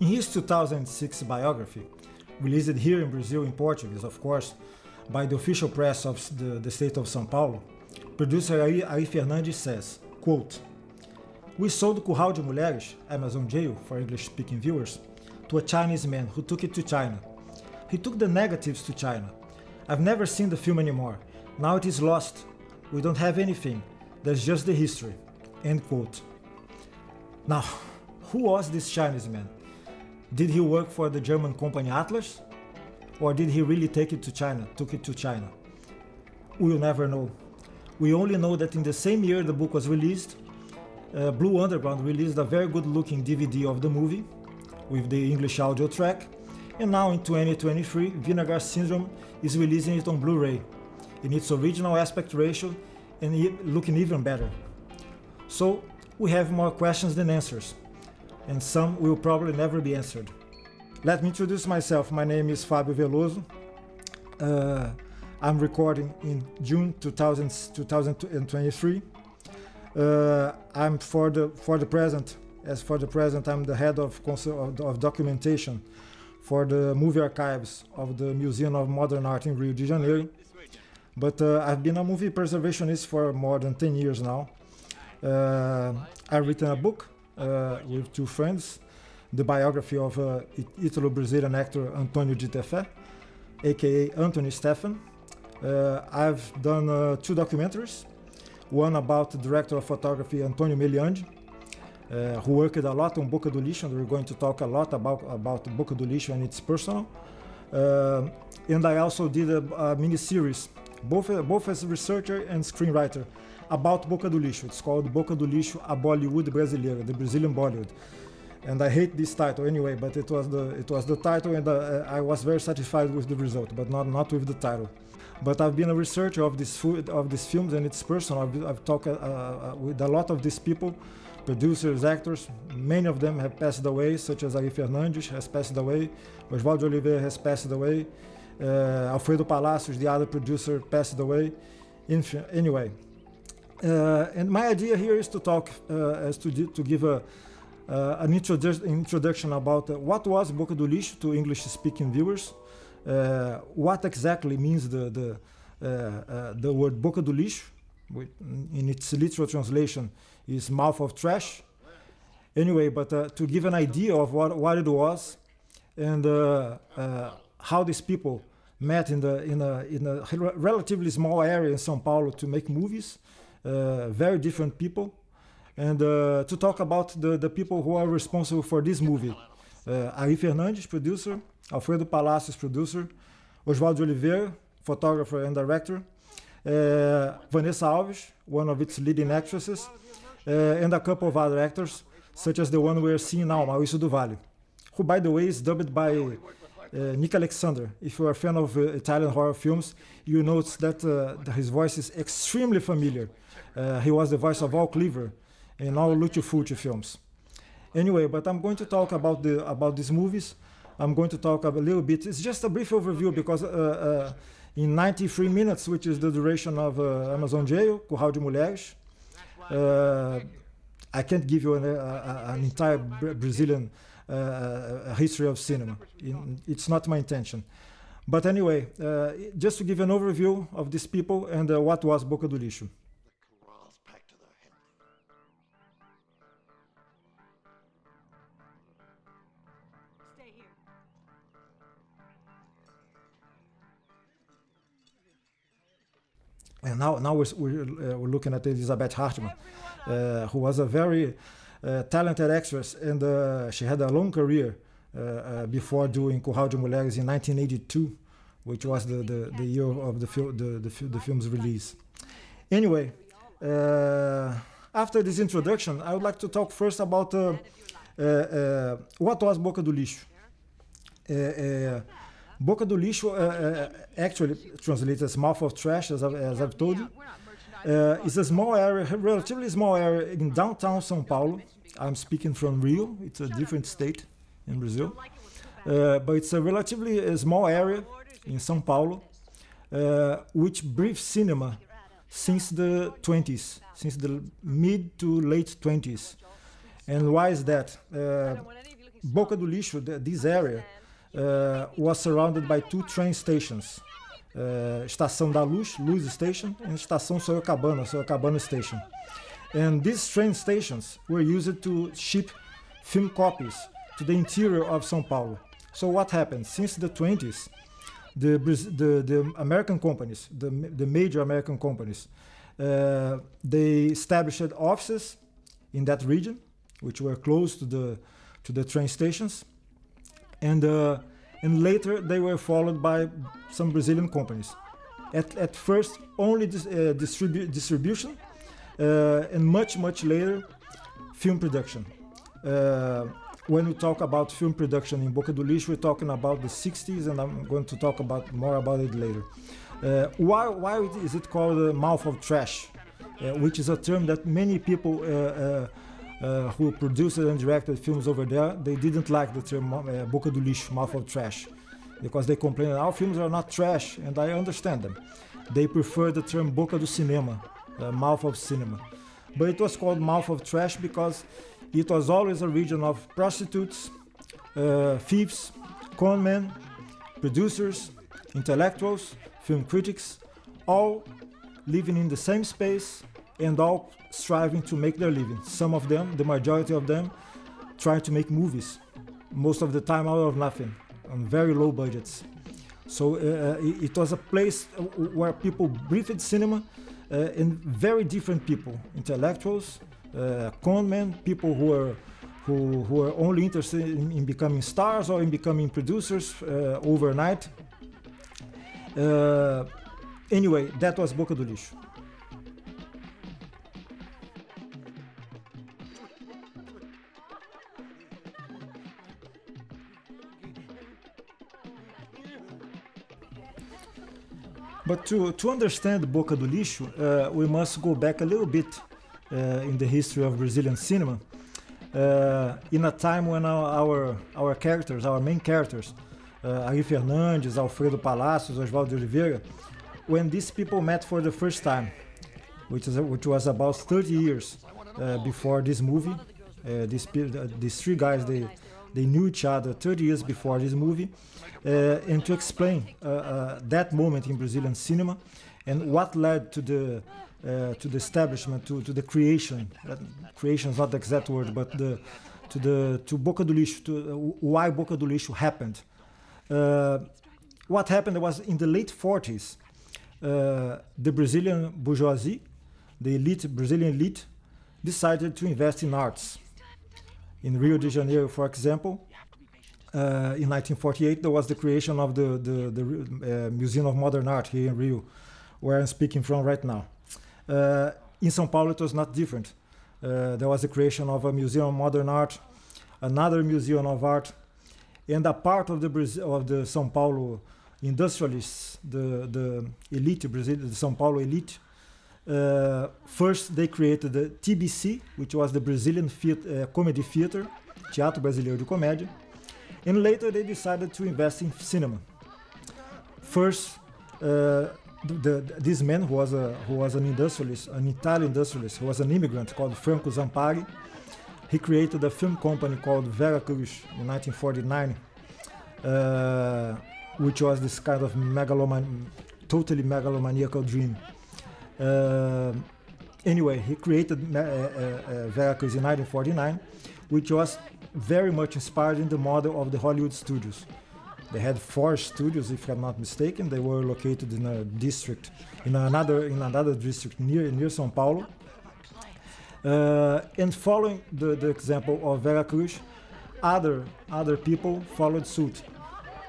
In his 2006 biography, released here in Brazil in Portuguese, of course, by the official press of the, the state of São Paulo, producer Ari, Ari Fernandes says, quote, We sold Curral de Mulheres, Amazon Jail for English-speaking viewers, to a Chinese man who took it to China. He took the negatives to China. I've never seen the film anymore. Now it is lost. We don't have anything. There's just the history. End quote. Now, who was this Chinese man? Did he work for the German company Atlas? Or did he really take it to China, took it to China? We will never know. We only know that in the same year the book was released, uh, Blue Underground released a very good looking DVD of the movie with the English audio track, and now in 2023, Vinegar Syndrome is releasing it on Blu ray in its original aspect ratio and looking even better. So we have more questions than answers and some will probably never be answered. Let me introduce myself. My name is Fábio Vellozo. Uh, I'm recording in June 2000, 2023. Uh, I'm for the for the present. As for the present, I'm the head of, of, of documentation for the movie archives of the Museum of Modern Art in Rio de Janeiro. But uh, I've been a movie preservationist for more than 10 years now. Uh, I've written a book with two friends, the biography of uh, Italo-Brazilian actor Antonio de Teffè, aka Anthony Steffen. Uh, I've done two documentaries, one about the director of photography Antonio Meliande, uh, who worked a lot on Boca do Lixo, and we're going to talk a lot about, about Boca do Lixo and its personal. Uh, and I also did a, a mini series, both, both as researcher and screenwriter, about Boca do Lixo. It's called Boca do Lixo, a Bollywood brasileira, the Brazilian Bollywood. And I hate this title anyway, but it was the it was the title, and uh, I was very satisfied with the result, but not not with the title. But I've been a researcher of this food, of these films, and it's personal. I've, I've talked uh, uh, with a lot of these people, producers, actors. Many of them have passed away, such as Ari Fernandes has passed away, Oswaldo Oliveira has passed away, uh, Alfredo Palacios, the other producer, passed away. Anyway, uh, and my idea here is to talk, uh, as to, to give a, uh, an introdu introduction about what was Boca do Lixo to English-speaking viewers, what exactly means the, the, the word Boca do Lixo, in its literal translation is mouth of trash. Anyway, but uh, to give an idea of what, what it was and uh, uh, how these people met in, the, in, a, in a relatively small area in São Paulo to make movies, uh, very different people, and uh, to talk about the, the people who are responsible for this movie. Uh, Ari Fernandes, producer, Alfredo Palacios, producer, Oswaldo Oliveira, photographer and director, uh, Vanessa Alves, one of its leading actresses, uh, and a couple of other actors, such as the one we are seeing now, Maurício do who, by the way, is dubbed by uh, Nick Alexander. If you are a fan of uh, Italian horror films, you notice that uh, his voice is extremely familiar. Uh, he was the voice of Al Cliver in all Lucio films. Anyway, but I'm going to talk about the about these movies. I'm going to talk a little bit. It's just a brief overview because uh, uh, in 93 minutes, which is the duration of Amazon Jail, Curral de Mulheres, I can't give you an, an entire Brazilian uh, history of cinema. It's not my intention. But anyway, uh, just to give an overview of these people and uh, what was Boca do Lixo. And now, now we're, we're, uh, we're looking at Elizabeth Hartmann, uh, who was a very uh, talented actress, and uh, she had a long career uh, before doing Curral de Mulheres in 1982, which was the, the, the year of the, fil- the, the, the film's release. Anyway, after this introduction, I would like to talk first about what was Boca do Lixo. Boca do Lixo uh, uh, actually translates as mouth of trash, as, I, as I've told you. Uh, it's a small area, relatively small area in downtown São Paulo. I'm speaking from Rio. It's a different state in Brazil, uh, but it's a relatively small area in São Paulo, uh, which breathes cinema since the 20s, since the mid to late 20s. And why is that? Uh, Boca do Lixo, the, this area, was surrounded by two train stations. Uh, Estação da Luz, Luz Station, and Estação Sorocabana, Sorocabana Station. And these train stations were used to ship film copies to the interior of São Paulo. So what happened? Since the 20s, the, the, the American companies, the, the major American companies, uh, they established offices in that region, which were close to the, to the train stations. And, uh, and later they were followed by some Brazilian companies. At, at first, only dis, uh, distribu distribution, uh, and much, much later, film production. Uh, when we talk about film production in Boca do Lixo, we're talking about the 60s, and I'm going to talk about more about it later. Uh, why, why is it called the mouth of trash? Which is a term that many people uh, uh, uh, who produced and directed films over there, they didn't like the term uh, Boca do Lixo, mouth of trash, because they complained our films are not trash, and I understand them. They prefer the term Boca do Cinema, mouth of cinema. But it was called mouth of trash because it was always a region of prostitutes, uh, thieves, conmen, producers, intellectuals, film critics, all living in the same space and all striving to make their living. Some of them, the majority of them, trying to make movies, most of the time out of nothing, on very low budgets. So uh, it, it, was a place where people breathed cinema uh, and very different people, intellectuals, uh, conmen, people who are who, who are only interested in, in becoming stars or in becoming producers uh, overnight. Uh, anyway, that was Boca do Lixo. But to, to understand Boca do Lixo, uh, we must go back a little bit uh, in the history of Brazilian cinema. Uh, in a time when our, our, our characters, our main characters, uh, Ari Fernandes, Alfredo Palacios, Oswaldo Oliveira, when these people met for the first time, which, is, which was about 30 years uh, before this movie. Uh, these, these three guys, they, they knew each other 30 years before this movie. And to explain that moment in Brazilian cinema and what led to the uh, to the establishment, to, to the creation. Uh, creation is not the exact word, but the, to the to Boca do Lixo, to uh, why Boca do Lixo happened. Uh, what happened was in the late 40s, uh, the Brazilian bourgeoisie, the elite, Brazilian elite, decided to invest in arts. In Rio de Janeiro, for example, uh, in 1948, there was the creation of the, the, the Museum of Modern Art here in Rio, where I'm speaking from right now. Uh, in São Paulo, it was not different. Uh, there was the creation of a museum of modern art, another museum of art, and a part of the Brazil, of the São Paulo industrialists, the the elite, Brazil, the São Paulo elite. Uh, first, they created the TBC, which was the Brazilian uh, Comedy Theater, Teatro Brasileiro de Comédia, and later they decided to invest in cinema. First, uh, the, this man who was a who was an industrialist, an Italian industrialist, who was an immigrant called Franco Zampari. He created a film company called Vera Cruz in 1949, uh, which was this kind of megaloman, totally megalomaniacal dream. Uh, anyway, he created uh, uh, uh Vera Cruz in 1949, which was very much inspired in the model of the Hollywood studios. They had four studios, if I'm not mistaken. They were located in a district, in another in another district near near São Paulo. Uh, and following the, the example of Vera Cruz, other other people followed suit,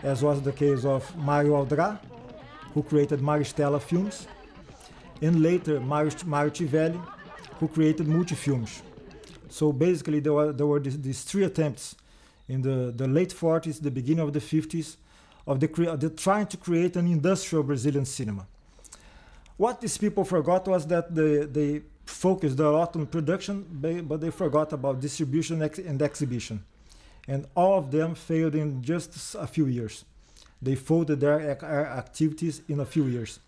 as was the case of Mario Audrá, who created Maristela Films, and later Mario, Mario Civelli, who created Multifilmes. So basically, there were, there were these, these three attempts in the, the late 40s, the beginning of the 50s, of the, the trying to create an industrial Brazilian cinema. What these people forgot was that they, they focused a lot on production, but they forgot about distribution and exhibition. And all of them failed in just a few years. They folded their activities in a few years.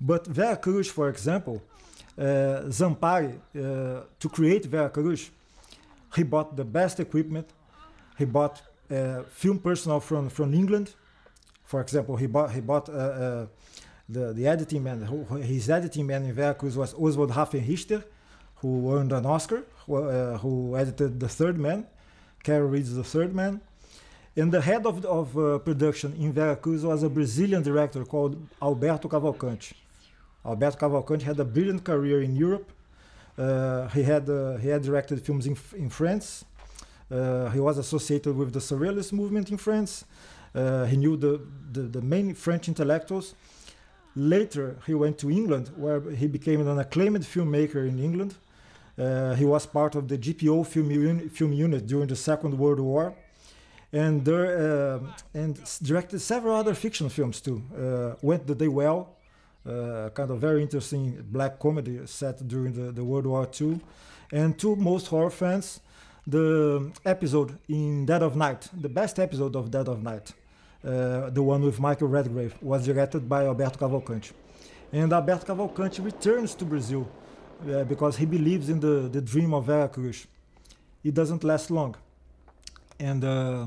But Vera Cruz, for example, Zampari, uh, to create Vera Cruz, he bought the best equipment, he bought uh, film personnel from, from England. For example, he bought he bought uh, uh, the the editing man. His editing man in Vera Cruz was Oswald Hafenrichter, who earned an Oscar, who, uh, who edited The Third Man. Carol Reed's The Third Man. And the head of, of uh, production in Vera Cruz was a Brazilian director called Alberto Cavalcanti. Alberto Cavalcanti had a brilliant career in Europe. Uh, he had uh, he had directed films in, in France. Uh, he was associated with the Surrealist movement in France. Uh, he knew the, the, the main French intellectuals. Later, he went to England, where he became an acclaimed filmmaker in England. Uh, he was part of the GPO film, uni film unit during the Second World War, and there, uh, and directed several other fiction films too. Went the Day Well, kind of very interesting black comedy set during the, the World War II, and to most horror fans, the episode in Dead of Night, the best episode of Dead of Night, uh, the one with Michael Redgrave, was directed by Alberto Cavalcanti. And Alberto Cavalcanti returns to Brazil uh, because he believes in the, the dream of Vera Cruz. It doesn't last long. And uh,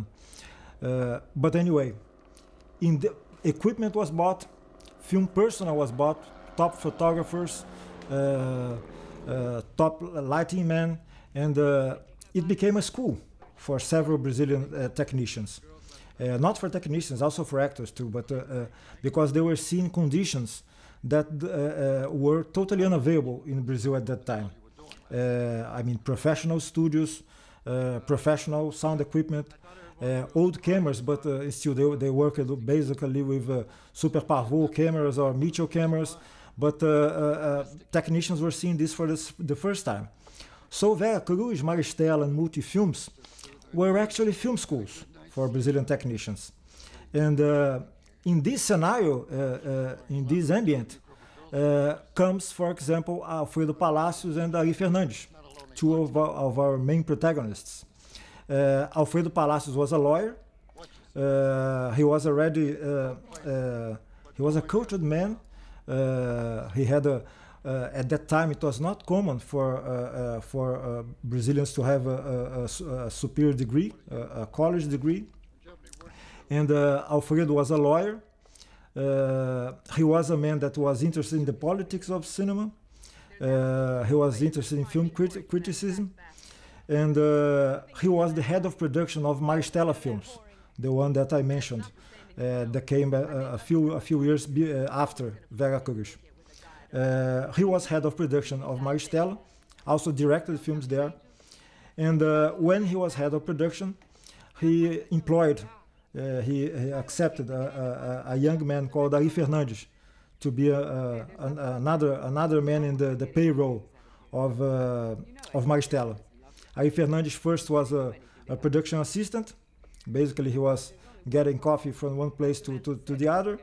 uh, but anyway, in the equipment was bought, film personnel was bought, top photographers, uh, uh, top lighting men, and uh, it became a school for several Brazilian uh, technicians. Uh, not for technicians, also for actors too, but uh, because they were seeing conditions that were totally unavailable in Brazil at that time. I mean, professional studios, professional sound equipment, old cameras, but uh, still they, they worked basically with uh, Super Parvo cameras or Mitchell cameras. But technicians were seeing this for this, the first time. So Vera Cruz, Maristela, and Multifilms were actually film schools for Brazilian technicians. And uh, in this scenario, uh, uh, in this ambient, comes, for example, Alfredo Palacios and Ari Fernandes, two of our, of our main protagonists. Uh, Alfredo Palacios was a lawyer. Uh, he was already uh, he was a cultured man. he had a uh, at that time it was not common for uh, uh, for Brazilians to have a, a, a superior degree, a college degree. And Alfredo was a lawyer. he was a man that was interested in the politics of cinema. he was interested in film crit criticism, and he was the head of production of Maristela Films, the one that I mentioned, that came a, few a few years after Vera Cruz. Uh, he was head of production of Maristela, also directed films there. And uh, when he was head of production, he employed, uh, he, he, accepted a, a, a, young man called Ari Fernandes to be a, an, another, another man in the, the payroll of, of Maristela. Ari Fernandes first was a, a production assistant. Basically, he was getting coffee from one place to, to, to the other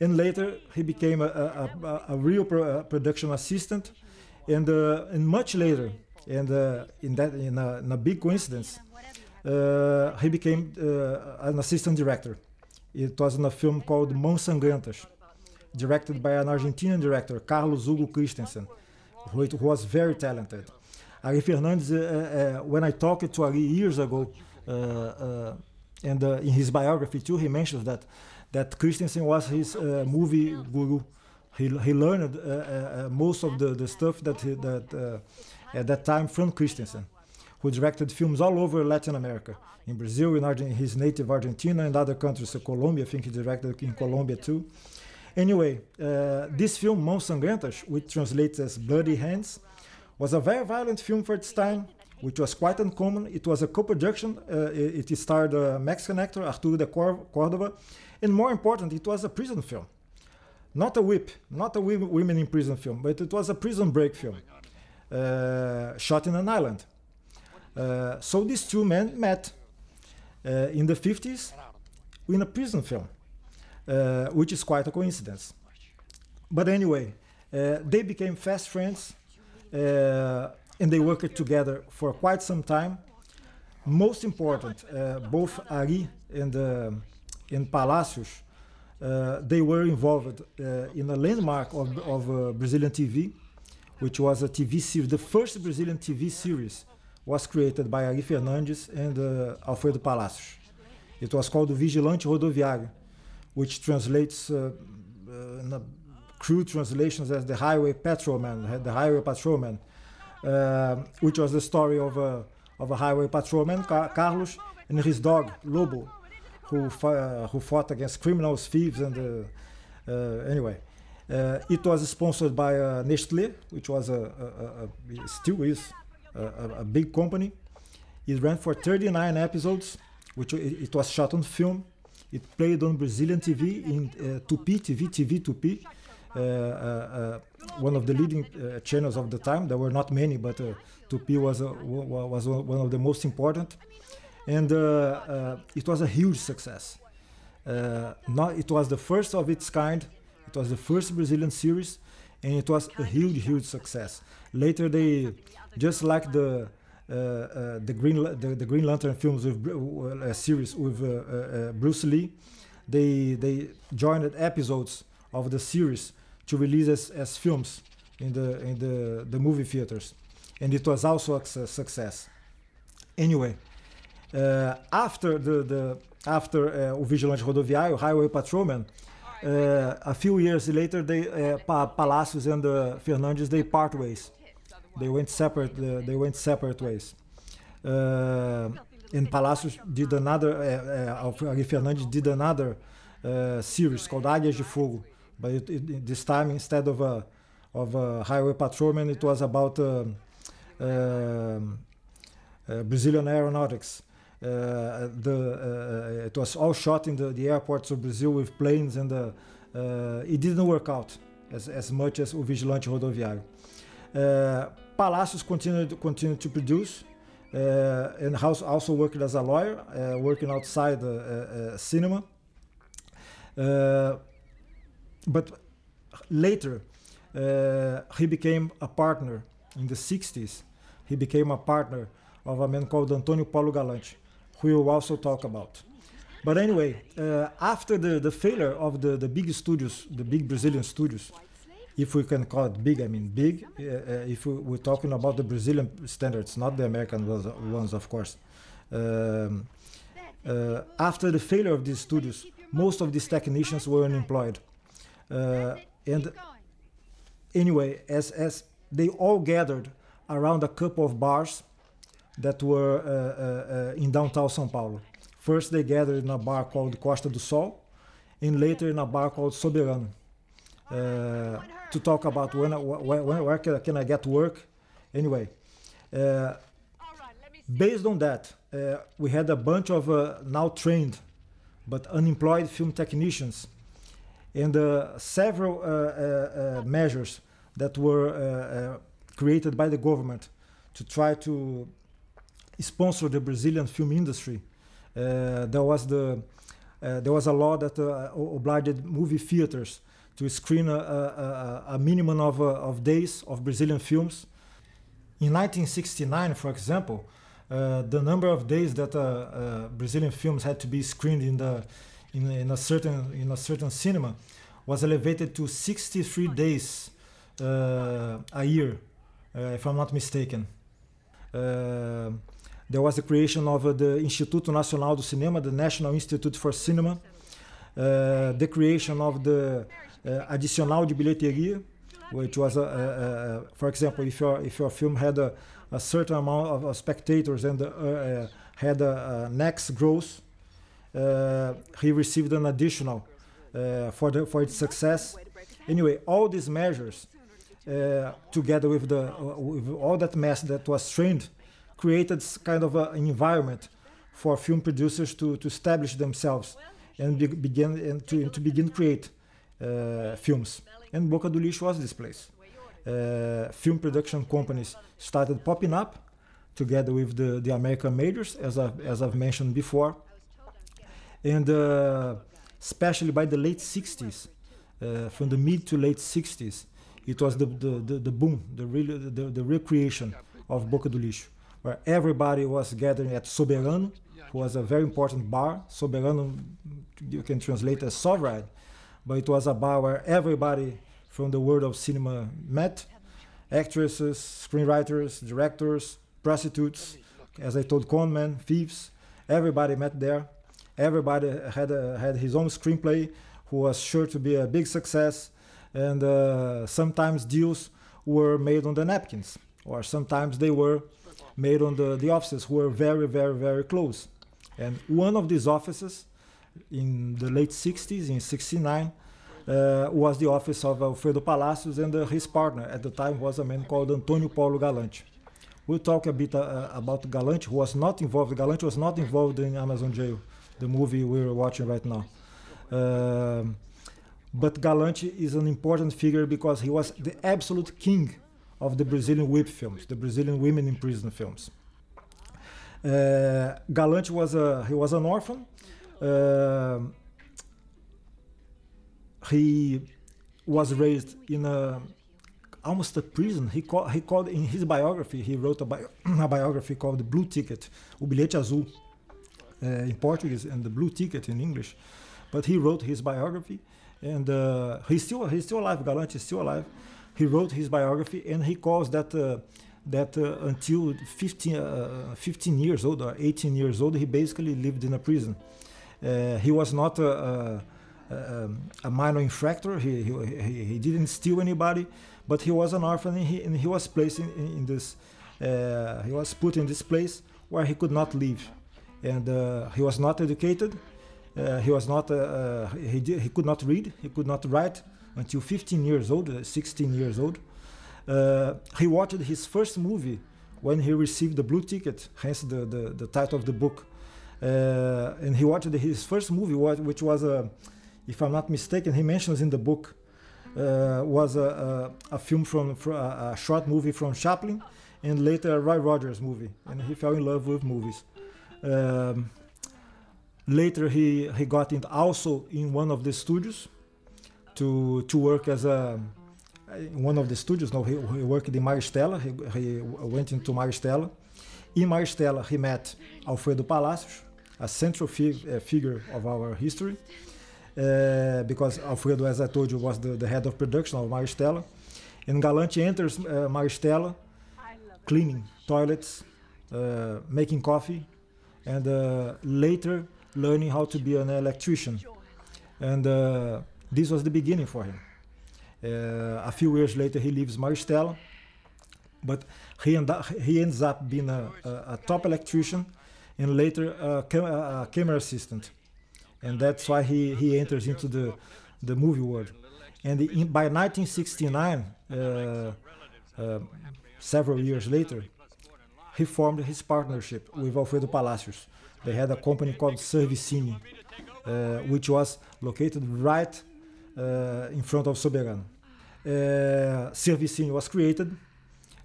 and later he became a, a, a, a real pro, production assistant, and uh, and much later, and uh, in that in a, in a big coincidence, uh, he became uh, an assistant director. It was in a film called Mãos directed by an Argentinian director, Carlos Hugo Christensen, who, who was very talented. Ari Fernandes, uh, uh, when I talked to Ari years ago, eh, and in his biography too, he mentions that that Christensen was his movie guru. He, he learned most of the, the stuff that he, that at that time from Christensen, who directed films all over Latin America, in Brazil, in Argent his native Argentina, and other countries. So Colombia, I think he directed in Colombia too. Anyway, uh, this film, Mãos Sangrentas, which translates as Bloody Hands, was a very violent film for its time, which was quite uncommon. It was a co-production. Uh, it, it, starred a Mexican actor, Arturo de Cordova, and more important, it was a prison film. Not a whip, not a women in prison film, but it was a prison break film uh, shot in an island. Uh, so these two men met uh, in the 50s in a prison film, uh, which is quite a coincidence. But anyway, uh, they became fast friends and they worked together for quite some time. Most important, both Ari and in Palacios, uh, they were involved uh, in a landmark of, of uh, Brazilian TV, which was a TV series, the first Brazilian TV series was created by Ari Fernandes and uh, Alfredo Palacios. It was called Vigilante Rodoviário, which translates uh, uh, crude translations as the highway patrolman, the highway patrolman, uh, which was the story of a, of a highway patrolman, Car- Carlos, and his dog, Lobo, who, uh, who fought against criminals, thieves, and uh, anyway. Uh, it was sponsored by uh, Nestlé, which was a, a, a still is a, big company. It ran for 39 episodes, which it, it, was shot on film. It played on Brazilian TV in uh, Tupi TV, TV Tupi, uh, uh, Uh, uh, uh, one of the leading channels of the time. There were not many, but Tupi was was one of the most important, and it was a huge success. not, it was the first of its kind it was the first Brazilian series, and it was a huge, huge success. Later, they just like the uh, uh, the Green the, the, Green Lantern films with uh, series with uh, uh, Bruce Lee, they they joined episodes of the series to release as, as films in the in the the movie theaters, and it was also a success. Anyway, uh, after the the after o Vigilante Rodoviário, Highway Patrolman, uh, a few years later, they uh, pa Palacios and uh, Fernandes they part ways. They went separate. they went separate ways. and Palacios did another. Uh, Fernandes did another series called Águias de Fogo, but it, it, this time instead of a of a highway patrolman, it was about Brazilian aeronautics. Uh, the, uh, it was all shot in the, the airports of Brazil with planes, and uh, it didn't work out as, as much as o Vigilante Rodoviário. Palacios continued, continued to produce, uh, and also worked as a lawyer, uh, working outside the uh, cinema. But later, he became a partner in the 60s. He became a partner of a man called Antonio Polo Galante, who we will also talk about. But anyway, uh, after the, the failure of the, the big studios, the big Brazilian studios, if we can call it big, I mean big, uh, uh if we, are talking about the Brazilian standards, not the American ones, of course. Um, uh, after the failure of these studios, most of these technicians were unemployed. Uh, and anyway, as, as they all gathered around a couple of bars that were uh, uh, uh, in downtown São Paulo. First, they gathered in a bar called Costa do Sol, and later in a bar called Soberano, to talk about when, when, where can I get work. Anyway, based on that, uh, we had a bunch of uh, now trained but unemployed film technicians and uh, several measures that were created by the government to try to sponsor the Brazilian film industry. Uh, there was the uh, there was a law that uh, obliged movie theaters to screen a, a, a minimum of, of days of Brazilian films. In 1969, for example, uh, the number of days that uh, uh, Brazilian films had to be screened in the in, in, a certain in a certain cinema was elevated to 63 days a year, if I'm not mistaken. There was the creation of uh, the Instituto Nacional do Cinema, the National Institute for Cinema, uh, the creation of the uh, Adicional de Bilheteria, which was, a, a, a, for example, if your, if your film had a, a certain amount of uh, spectators and uh, uh, had a, next gross, he received an additional for, the, for its success. Anyway, all these measures, together with, the, with all that mass that was trained created kind of a, an environment for film producers to, to establish themselves and be, begin and to, to begin create uh, films. And Boca do Lixo was this place. Uh, film production companies started popping up together with the, the American majors, as I've, as I've mentioned before. And uh, especially by the late 60s, uh, from the mid to late 60s, it was the, the, the, the boom, the, real, the, the recreation of Boca do Lixo where everybody was gathering at Soberano, who was a very important bar. Soberano, you can translate as sovereign, but it was a bar where everybody from the world of cinema met actresses, screenwriters, directors, prostitutes, as I told, conmen, thieves. Everybody met there. Everybody had a, had his own screenplay, who was sure to be a big success. And uh, sometimes deals were made on the napkins, or sometimes they were made on the, the offices who were very, very, very close. And one of these offices in the late 60s, in 69, uh, was the office of Alfredo Palacios, and uh, his partner at the time was a man called Antonio Polo Galante. We'll talk a bit uh, about Galante, who was not involved. Galante was not involved in Amazon Jail, the movie we're watching right now. Um, but Galante is an important figure because he was the absolute king of the Brazilian whip films, the Brazilian women in prison films. Uh, Galante was a he was an orphan. Uh, he was raised in a almost a prison. He called, he called in his biography. He wrote a, bi- a biography called "The Blue Ticket," o bilhete azul, in Portuguese, and the Blue Ticket in English. But he wrote his biography, and uh, he's still he's still alive. Galante is still alive. He wrote his biography, and he calls that. Uh, that uh, until 15, uh, 15 years old or 18 years old, he basically lived in a prison. Uh, he was not a, a, a minor infractor. He, he, he, didn't steal anybody, but he was an orphan and he, and he was placed in, in this, uh, he was put in this place where he could not live. And uh, he was not educated. Uh, he was not, he, did, he could not read, he could not write until 15 years old, 16 years old. Uh, he watched his first movie when he received the blue ticket, hence the, the, the title of the book. Uh, and he watched his first movie, which was, a, if I'm not mistaken, he mentions in the book, uh, was a, a, a, film from, from a, a, short movie from Chaplin, and later a Roy Rogers movie, and he fell in love with movies. Um, later, he he got in also in one of the studios to to work as a one of the studios. No, he, he worked in Maristela. He, he went into Maristela. In Maristela, he met Alfredo Palacios, a central uh, figure of our history, uh, because Alfredo, as I told you, was the, the head of production of Maristela. And Galante enters uh, Maristela, cleaning toilets, uh, making coffee, and uh, later learning how to be an electrician. And uh, this was the beginning for him. Uh, a few years later, he leaves Maristela, but he, end up, he ends up being a, a, a top electrician and later a, cam a, camera assistant. And that's why he, he enters into the, the movie world. And in, by 1969, uh, uh, several years later, he formed his partnership with Alfredo Palacios. They had a company called Servicine, uh, which was located right uh, in front of Soberano uh, Servicine was created,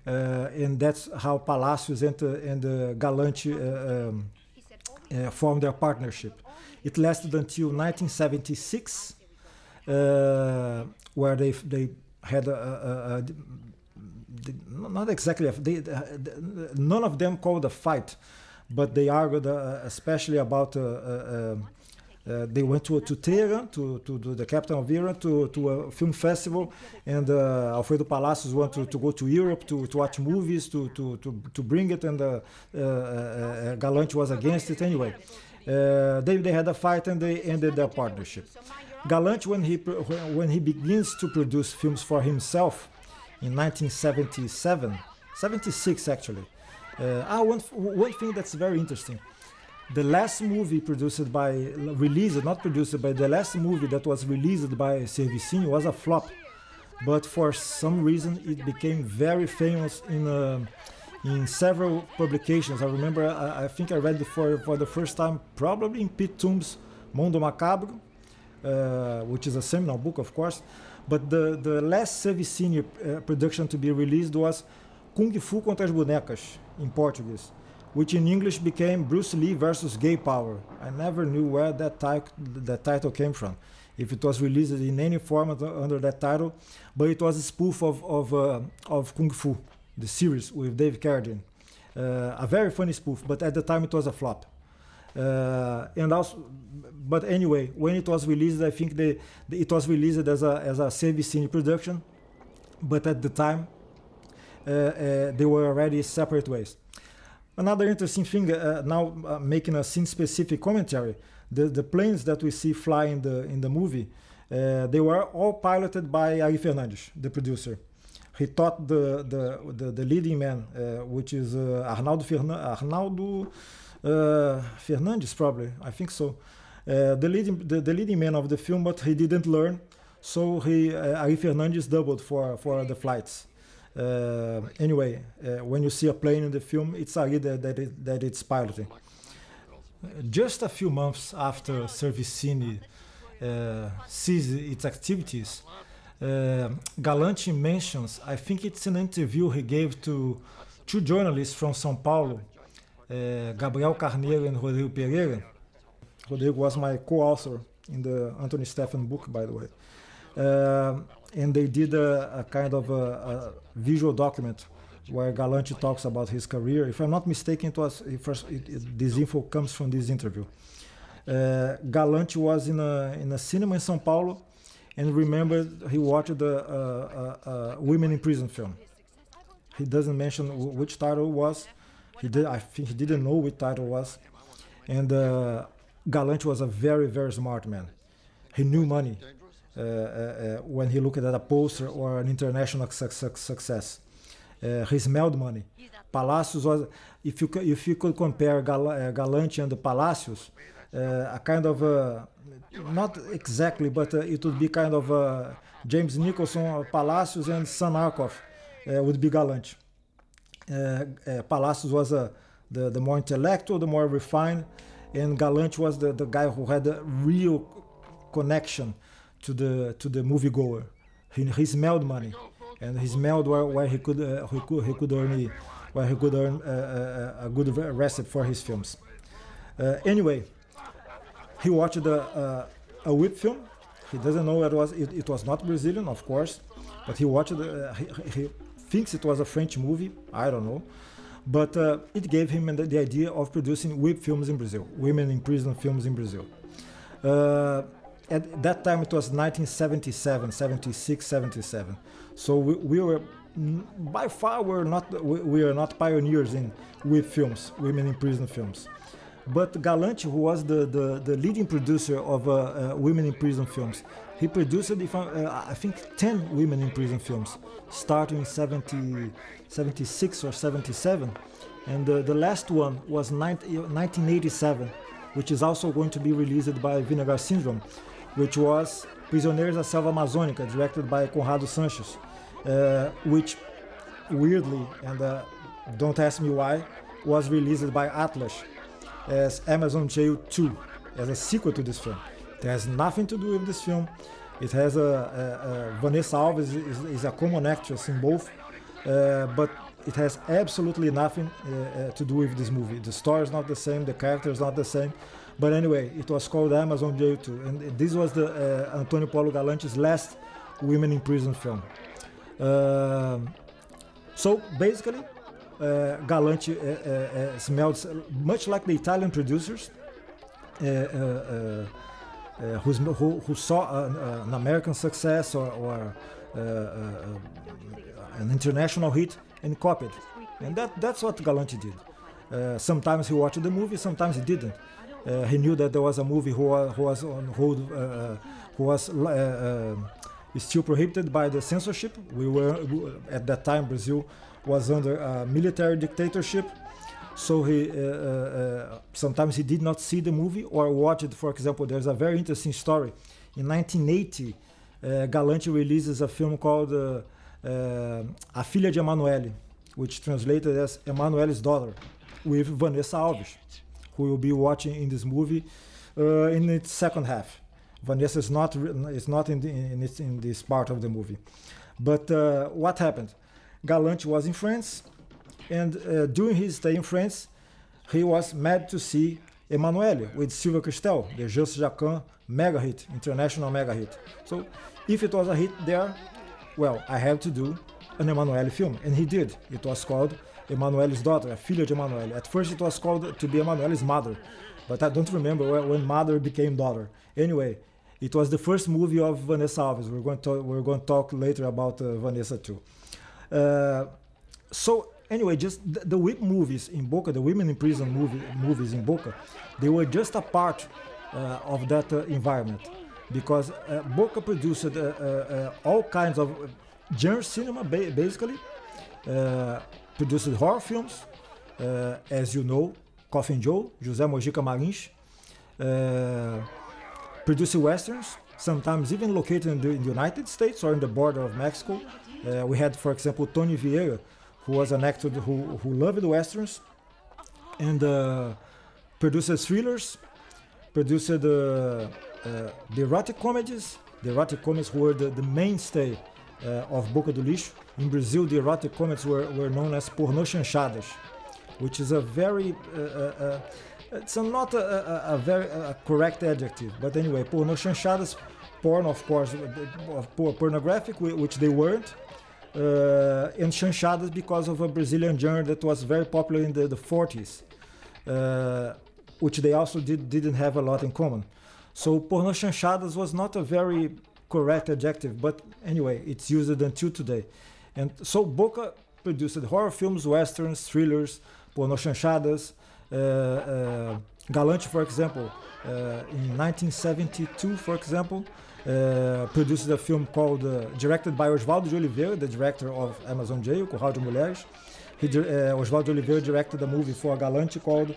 uh, and that's how Palacios and, and uh, Galante um, formed their partnership. It lasted until 1976, where they they had a, a, a not exactly they, none of them called a fight but they argued uh, especially about uh, uh, uh, they went to, to Tehran, to, to, the capital of Iran, to, to a film festival, and uh, Alfredo Palacios wanted to, to go to Europe to, to watch movies, to, to, to, to bring it, and uh, uh, uh Galante was against it anyway. Uh, they, they had a fight and they ended their partnership. Galante, when he, when he begins to produce films for himself in 1977, 76 actually, ah, one, one thing that's very interesting. The last movie produced by released not produced but the last movie that was released by Servicine was a flop. But for some reason it became very famous in uh, in several publications. I remember I, I, think I read it for for the first time probably in Pete Tombs Mondo Macabro uh, which is a seminal book of course but the the last Servicine uh, production to be released was Kung Fu contra as bonecas in Portuguese which in English became Bruce Lee versus Gay Power. I never knew where that, that title came from, if it was released in any format under that title, but it was a spoof of, of, uh, of Kung Fu, the series with Dave Carradine. Uh, a very funny spoof, but at the time it was a flop. Uh, and also, but anyway, when it was released, I think it was released as a as a Servicine production, but at the time uh, uh, they were already separate ways. Another interesting thing, uh, now making a scene-specific commentary, the, the planes that we see fly in the, in the movie, they were all piloted by Ari Fernandes, the producer. He taught the, the, the, the leading man, uh, which is uh, Arnaldo, Fernan- Arnaldo uh, Fernandes, probably, I think so. Uh, the, leading, the, the leading man of the film, but he didn't learn, so he, uh, Ari Fernandes doubled for, for the flights. Uh, anyway, uh, when you see a plane in the film, it's Ari that, that, it, that it's piloting. Just a few months after Servicine uh, ceased its activities, Galante mentions, I think it's an interview he gave to two journalists from São Paulo, uh, Gabriel Carneiro and Rodrigo Pereira. Rodrigo was my co-author in the Anthony Steffen book, by the way. Uh, and they did a, a kind of a, a, visual document where Galante talks about his career. If I'm not mistaken, it was first, it, it, this info comes from this interview. Uh, Galante was in a in a cinema in São Paulo, and remembered he watched the uh, uh, Women in Prison film. He doesn't mention which title was. He did. I think he didn't know which title was, and uh, Galante was a very very smart man. He knew money. Uh, uh, when he looked at a poster or an international su su success. Uh, he smelled money. Palacios was, if you if you could compare Gal Galante and the Palacios, a kind of not exactly, but it would be kind of James Nicholson, Palacios, and Sam Arkoff would be Galante. Palacios was a the, the more intellectual, the more refined, and Galante was the, the guy who had a real connection to the to the moviegoer. He, he smelled money, and he smelled where, where he could uh, he could he could earn where he could earn uh, a good recipe for his films. Uh, anyway, he watched a, a whip film. He doesn't know it was it, it was not Brazilian, of course, but he watched. He, he, thinks it was a French movie. I don't know. But uh, it gave him the, idea of producing whip films in Brazil, women in prison films in Brazil. Uh, at that time it was 1977 76 77 so we, we were by far we're not we, we are not pioneers in with films women in prison films but Galante who was the, the, the leading producer of uh, uh, women in prison films he produced if I, uh, I think 10 women in prison films starting in 70, 76 or 77 and the last one was 19, 1987 which is also going to be released by Vinegar Syndrome which was Prisioneiros da Selva Amazônica, directed by Conrado Sanchez, uh, which weirdly, and uh, don't ask me why, was released by Atlas as Amazon Jail 2, as a sequel to this film. It has nothing to do with this film. It has a, a, a Vanessa Alves is, is, a common actress in both, uh, but it has absolutely nothing uh, uh, to do with this movie. The story is not the same, the character is not the same. But anyway, it was called Amazon Jail 2, and this was the uh, Antonio Polo Galante's last women in prison film. Uh, so basically, uh, Galante uh, uh, uh, smells much like the Italian producers Eh, who, who, saw an, eh, an, American success or, or eh, an international hit and copied. And that, that's what Galante did. sometimes he watched the movie, sometimes he didn't. Uh, he knew that there was a movie who, who was on hold, uh, who was uh, still prohibited by the censorship. We were at that time Brazil was under a military dictatorship, so he uh, uh, uh, sometimes he did not see the movie or watch it. For example, there's a very interesting story. In 1980, Galante releases a film called A Filha de Emanuele, which translated as Emanuele's Daughter, with Vanessa Alves who will be watching in this movie uh, in its second half. Vanessa is not is not in the, in, in this part of the movie. But uh, what happened? Galante was in France, and uh, during his stay in France, he was mad to see Emanuele with Sylvia Kristel, the Just Jaeckin mega hit, international mega hit. So if it was a hit there, well, I have to do an Emanuele film, and he did. It was called Emanuele's daughter, a filha de Emanuele. At first it was called to be Emanuele's mother, but I don't remember when mother became daughter. Anyway, it was the first movie of Vanessa Alves. We're going to, we're going to talk later about uh, Vanessa too. Uh, so anyway, just the, the whip movies in Boca, the women in prison movie, movies in Boca, they were just a part uh, of that uh, environment because uh, Boca produced uh, uh, uh, all kinds of genre cinema, ba- basically, produced horror films, as you know, Coffin Joe, José Mojica Marins, produced westerns, sometimes even located in the, in the, United States or in the border of Mexico. we had, for example, Tony Vieira, who was an actor who, who loved westerns and uh, produces thrillers, produced the, uh, the erotic comedies. The erotic comedies were the, the mainstay uh, of Boca do Lixo. In Brazil, the erotic comedies were, were known as pornô chanchadas, which is a very uh, uh, it's not a, a, a very a correct adjective, but anyway, pornô chanchadas, porn, of course, pornographic, which they weren't, uh, and chanchadas because of a Brazilian genre that was very popular in the, the 40s, uh, which they also did, didn't have a lot in common. So porno chanchadas was not a very correct adjective, but anyway, it's used until today. And so Boca produced horror films, westerns, thrillers, porno chanchadas. Uh, uh, Galante, for example, uh, in 1972, for example, uh, produced a film called, uh, directed by Oswaldo de Oliveira, the director of Amazon Jail, Curral de Mulheres. He, uh, Oswaldo de Oliveira directed a movie for a Galante called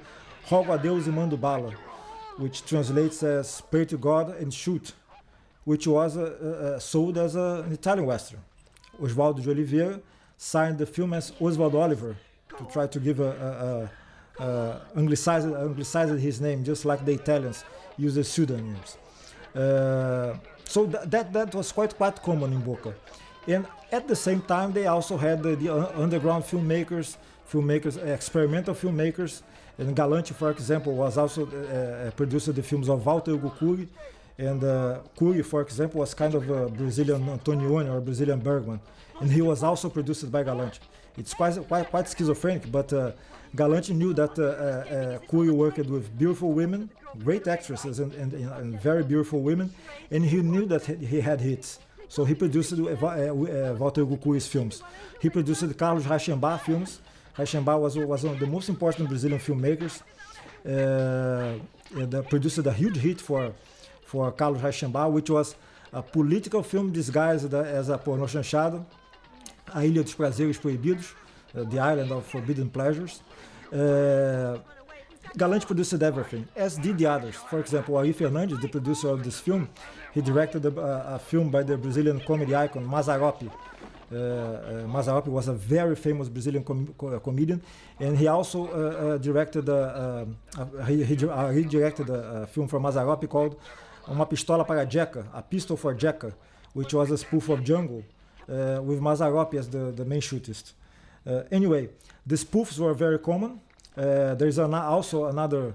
Rogo a Deus e Mando Bala, which translates as Pray to God and Shoot, which was sold as a, an Italian Western. Oswaldo de Oliveira signed the film as Oswald Oliver to try to give a, a, a, a anglicized, anglicized his name, just like the Italians use the pseudonyms. Uh, so th- that that was quite quite common in Boca, and at the same time they also had the, the underground filmmakers, filmmakers, experimental filmmakers. And Galante, for example, was also uh, produced the films of Walter Hugo Khouri, and uh, Khouri, for example, was kind of a Brazilian Antonioni or Brazilian Bergman, and he was also produced by Galante. It's quite quite, quite schizophrenic, but uh, Galante knew that uh, uh, Khouri worked with beautiful women, great actresses, and, and, and, very beautiful women, and he knew that he had hits. So he produced uh, uh, Walter Hugo Khouri's films. He produced Carlos Reichenbach films. Reichenbach was, was one of the most important Brazilian filmmakers. Uh, and produced a huge hit for, for Carlos Reichenbach, which was a political film disguised as a porno chanchada, A Ilha dos Prazeres Proibidos, uh, The Island of Forbidden Pleasures. Uh, Galante produced everything, as did the others. For example, Ari Fernandes, the producer of this film, he directed a, a film by the Brazilian comedy icon Mazzaropi. Uh, uh, Mazzaropi was a very famous Brazilian com co comedian, and he also uh, directed a, he, he, he, directed a, a, film for Mazzaropi called Uma Pistola para Jecka, A Pistol for Jecka, which was a spoof of Django, uh, with Mazzaropi as the, the main shootist. Uh, anyway, the spoofs were very common. Uh, there's an, also another,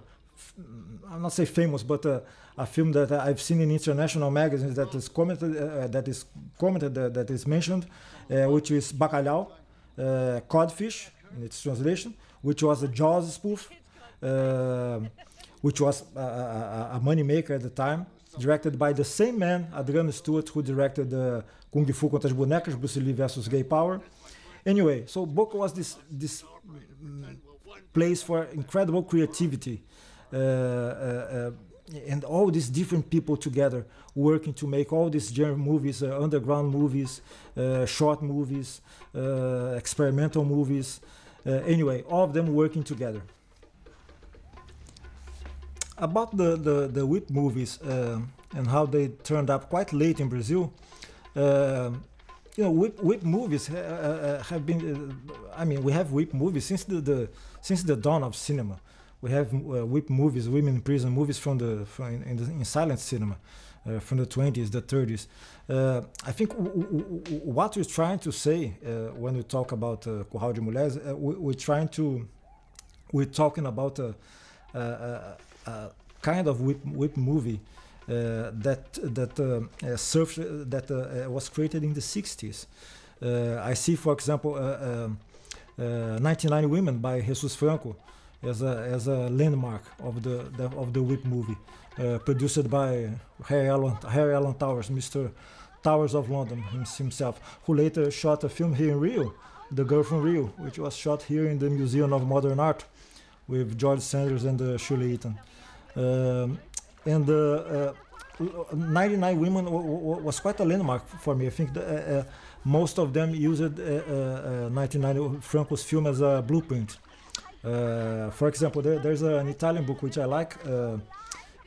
I'm not say famous, but uh, a film that I've seen in international magazines that is commented, uh, that is commented, that is mentioned, which is Bacalhau, Codfish, in its translation, which was a Jaws spoof, which was a, a, a money maker at the time directed by the same man, Adriano Stuart, who directed uh, Kung Fu contra as bonecas, Bruce Lee versus Gay Power. Anyway, so Boca was this this place for incredible creativity. Uh, uh, uh, and all these different people together working to make all these genre movies, uh, underground movies, uh, short movies, uh, experimental movies. anyway, all of them working together. About the, the, the whip movies and how they turned up quite late in Brazil, you know, whip, whip movies uh, uh, have been. Uh, I mean, we have whip movies since the, the since the dawn of cinema. We have uh, whip movies, women in prison movies from the from in, in, the, in silent cinema uh, from the 20s, the 30s. Uh, I think what we're trying to say when we talk about uh, Curral de Mulheres, we, are trying to we're talking about Uh, kind of whip, whip movie uh, that that uh, uh, surf uh, that uh, was created in the 60s. I see, for example, um, 99 Women by Jesus Franco as a as a landmark of the, the of the whip movie, produced by Harry Allen, Harry Alan Towers, Mr. Towers of London himself, who later shot a film here in Rio The Girl from Rio, which was shot here in the Museum of Modern Art with George Sanders and uh, Shirley Eaton. Um, and uh, 99 Women was quite a landmark for me. I think most of them used 1990 Franco's film as a blueprint. for example, there, there's an Italian book which I like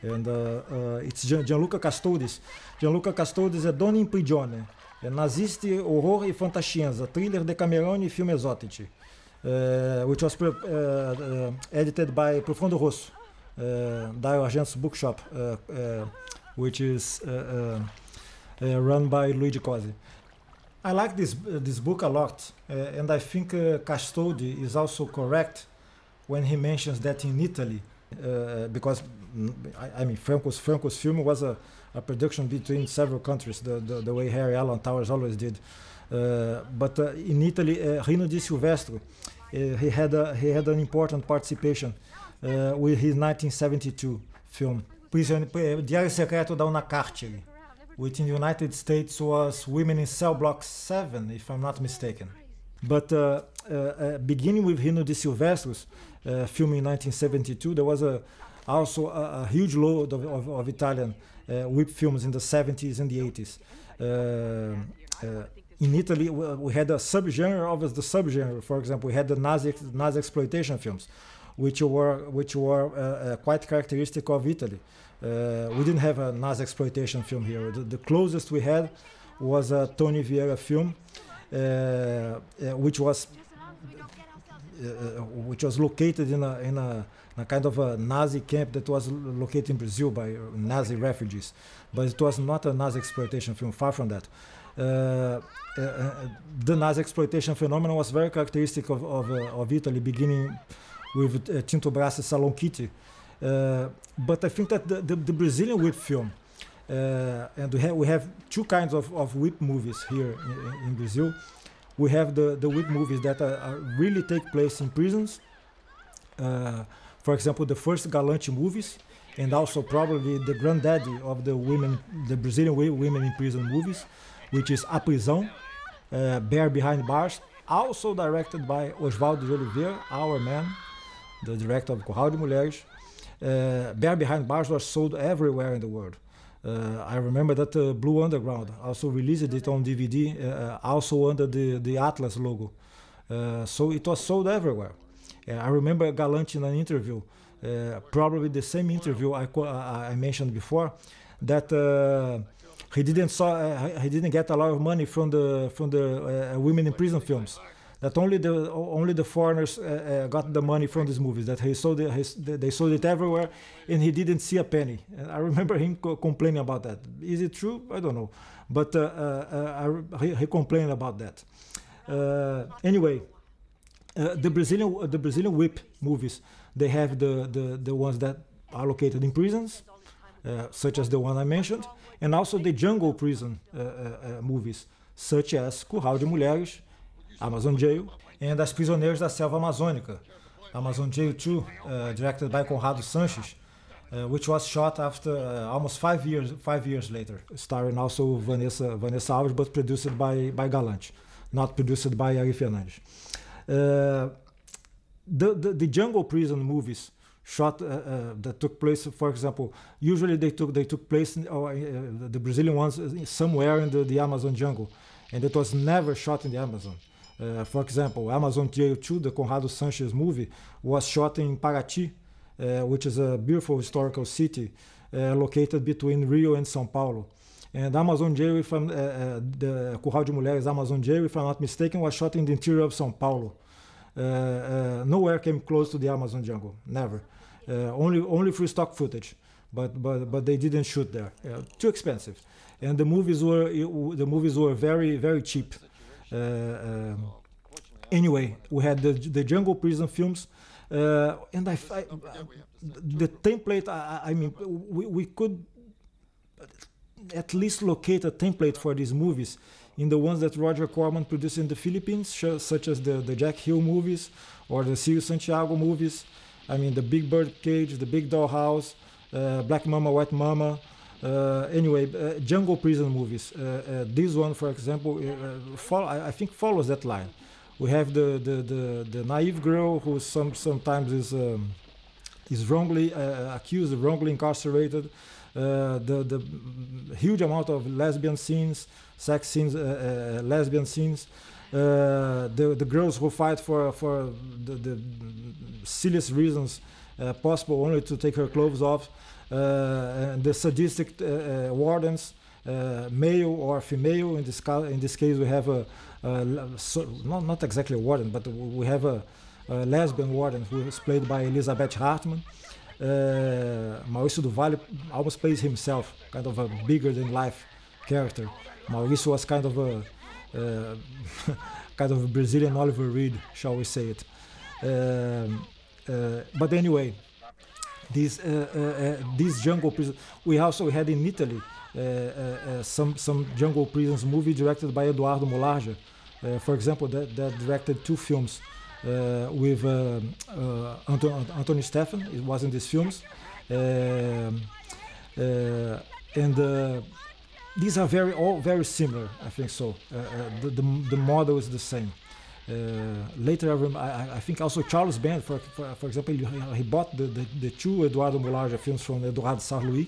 and uh, uh, it's Gianluca Custodis. Gianluca Custodis é Donna in Prigione, é Nazisti, Horror e Fantascienza, thriller de Camerone e filme esotici, uh, which was edited by Profondo Rosso, uh, Argento's bookshop, which is run by Luigi Cozzi. I like this this book a lot, and I think Custodi is also correct when he mentions that in Italy, because I, I, mean, Franco's Franco's film was a, a production between several countries, the, the, the way Harry Alan Towers always did. Uh, but uh, in Italy, uh, Rino di Silvestro, uh, he had a, he had an important participation uh, with his 1972 film, Diário Secreto da Una Carcere, which in the United States was Women in Cell Block 7, if I'm not mistaken. But uh, beginning with Rino di Silvestro's film in 1972, there was a also a, a huge load of, of, of Italian uh, whip films in the 70s and the 80s. Uh, uh, in Italy, we had a subgenre of the subgenre. For example, we had the Nazi Nazi exploitation films, which were which were uh, quite characteristic of Italy. Uh, we didn't have a Nazi exploitation film here. The, the closest we had was a Tony Vieira film, uh, which was which was located in a in a a kind of a Nazi camp that was located in Brazil by Nazi refugees. But it was not a Nazi exploitation film, far from that. Uh, uh, uh the Nazi exploitation phenomenon was very characteristic of, of, uh, of Italy, beginning with uh, Tinto Brass's Salon Kitty. Uh, but I think that the, the, the Brazilian whip film, and we have, we have two kinds of, of whip movies here in, in Brazil. We have the, the whip movies that are, really take place in prisons. For example, the first Galante movies, and also probably the granddaddy of the women, the Brazilian women in prison movies, which is A Prisão, uh, Bear Behind Bars, also directed by Oswaldo de Oliveira, our man, the director of Curral de Mulheres. Uh, Bear Behind Bars was sold everywhere in the world. Uh, I remember that uh, Blue Underground also released it on DVD, uh, also under the, the Atlas logo. Uh, so it was sold everywhere. Uh, I remember Galante in an interview, uh, probably the same interview I, I mentioned before, that uh, he didn't saw he didn't get a lot of money from the from the women in prison films that only the only the foreigners uh, uh, got the money from these movies. That he sold it, his, they sold it everywhere, and he didn't see a penny. And I remember him co complaining about that. Is it true? I don't know, but uh, I, he, he, complained about that. anyway, uh, the Brazilian uh, the Brazilian whip movies they have the, the, the ones that are located in prisons, uh, such as the one I mentioned, and also the jungle prison uh, uh, movies, such as Curral de Mulheres, Amazon Jail, and As Prisioneiras da Selva Amazônica, Amazon Jail 2, directed by Conrado Sanches, uh, which was shot after uh, almost five years five years later, starring also Vanessa Vanessa Alves, but produced by by Galante, not produced by Ari Fernandes. Uh, the, the, the jungle prison movies shot uh, uh, that took place, for example, usually they took they took place in, uh, the Brazilian ones somewhere in the, the Amazon jungle, and it was never shot in the Amazon. Uh, for example, Amazon Jail 2, the Conrado Sanchez movie, was shot in Paraty, uh, which is a beautiful historical city located between Rio and São Paulo. And Amazon Jail, if I'm, the Curral de Mulheres Amazon Jail, if I'm not mistaken, was shot in the interior of São Paulo. Uh, uh, nowhere came close to the Amazon jungle. Never. Uh, only only free stock footage, but but but they didn't shoot there. too expensive, and the movies were the movies were very very cheap. Um, anyway, we had the the jungle prison films. Uh, and I, I, the template. I, I mean, we, we could at least locate a template for these movies in the ones that Roger Corman produced in the Philippines, such as the, the Jack Hill movies or the Cirio Santiago movies. I mean, the Big Bird Cage, the Big Doll House, uh, Black Mama, White Mama. Uh, anyway, uh, Jungle Prison movies. Uh, uh, this one, for example, uh, follow, I, I, think follows that line. We have the the, the, the naive girl who some sometimes is um, is wrongly uh, accused, wrongly incarcerated. Uh, the the huge amount of lesbian scenes, sex scenes, uh, uh, lesbian scenes. Uh, the the girls who fight for for the, the silliest reasons uh, possible, only to take her clothes off. And the sadistic wardens, male or female. In this in this case, we have a, a so, not not exactly a warden, but we have a, a lesbian warden who is played by Elizabeth Hartman. Uh, Mauricio do Valle almost plays himself, kind of a bigger than life character. Mauricio was kind of a uh, kind of a Brazilian Oliver Reed, shall we say it. Um, uh, but anyway, this uh, uh, uh, this jungle prison. We also had in Italy uh, uh, uh, some some jungle prisons movie directed by Eduardo Mulargia. for example, that, that directed two films with um, Anton, Anthony Steffen. It was in these films, um, and these are very all very similar. I think so. The, the, the model is the same. Uh, later, I, I, think also Charles Band, for, for, for example, he, bought the, the, the, two Eduardo Mulargia films from Eduardo Sarlui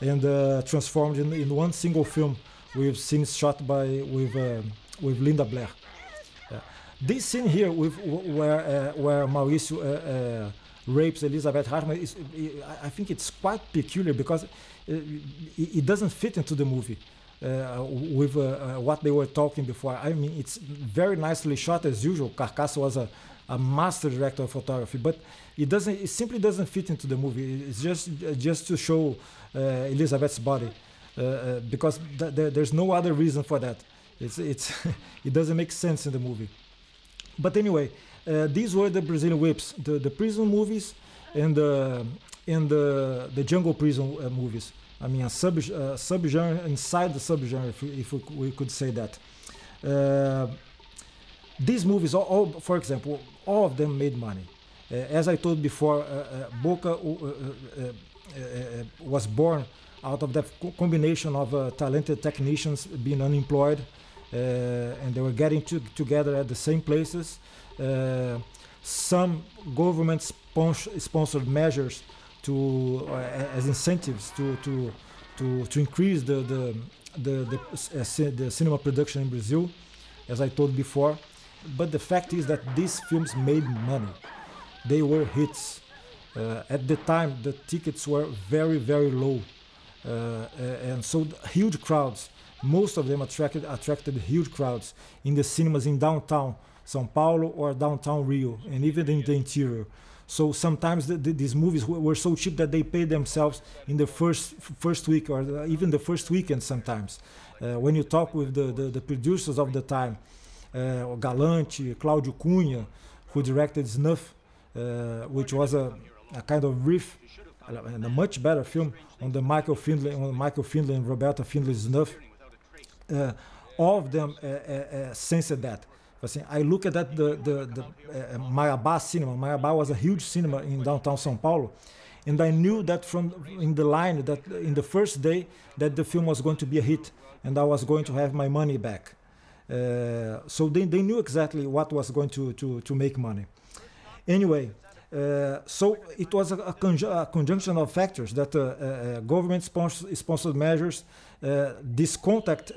and uh, transformed in, in one single film with scenes shot by with uh, with Linda Blair. this scene here with where uh, where Mauricio rapes Elizabeth Hartman is I think it's quite peculiar because it, doesn't fit into the movie. Uh, with uh, uh, what they were talking before. I mean, it's very nicely shot as usual. Carcaça was a, a master director of photography, but it doesn't. It simply doesn't fit into the movie. It's just just to show Elizabeth's body, because th th there's no other reason for that. It's it's it doesn't make sense in the movie. But anyway, uh, these were the Brazilian whips, the, the prison movies and the and the the jungle prison uh, movies. I mean, a sub uh, subgenre inside the subgenre, if, if we, could say that. Uh, these movies, all, all, for example, all of them made money. Uh, as I told before, uh, uh, Boca uh, was born out of that co combination of talented technicians being unemployed, and they were getting to, together at the same places. some government sponsored measures to uh, as incentives to to to, to increase the the the, the, uh, the cinema production in Brazil, as I told before. But the fact is that these films made money. They were hits. Uh, at the time, the tickets were very very low, uh, and so huge crowds. Most of them attracted attracted huge crowds in the cinemas in downtown São Paulo or downtown Rio, and even in the interior. So sometimes the, the, these movies were so cheap that they paid themselves in the first first week or the, even the first weekend. Sometimes, uh, when you talk with the, the, producers of the time, uh, Galante, Claudio Cunha, who directed Snuff, uh, which was a, a kind of riff and a much better film on the Michael Findlay, on Michael Findlay and Roberta Findlay Snuff. Uh, all of them uh, uh, sensed that. Assim, I look at that the the, the uh, Marabá cinema. Marabá was a huge cinema in downtown São Paulo, and I knew that from in the line that in the first day that the film was going to be a hit, and I was going to have my money back. Uh, so they, they knew exactly what was going to to to make money. Anyway, uh, so it was a, a, conju a, conjunction of factors that uh, government sponsor sponsored measures, this contact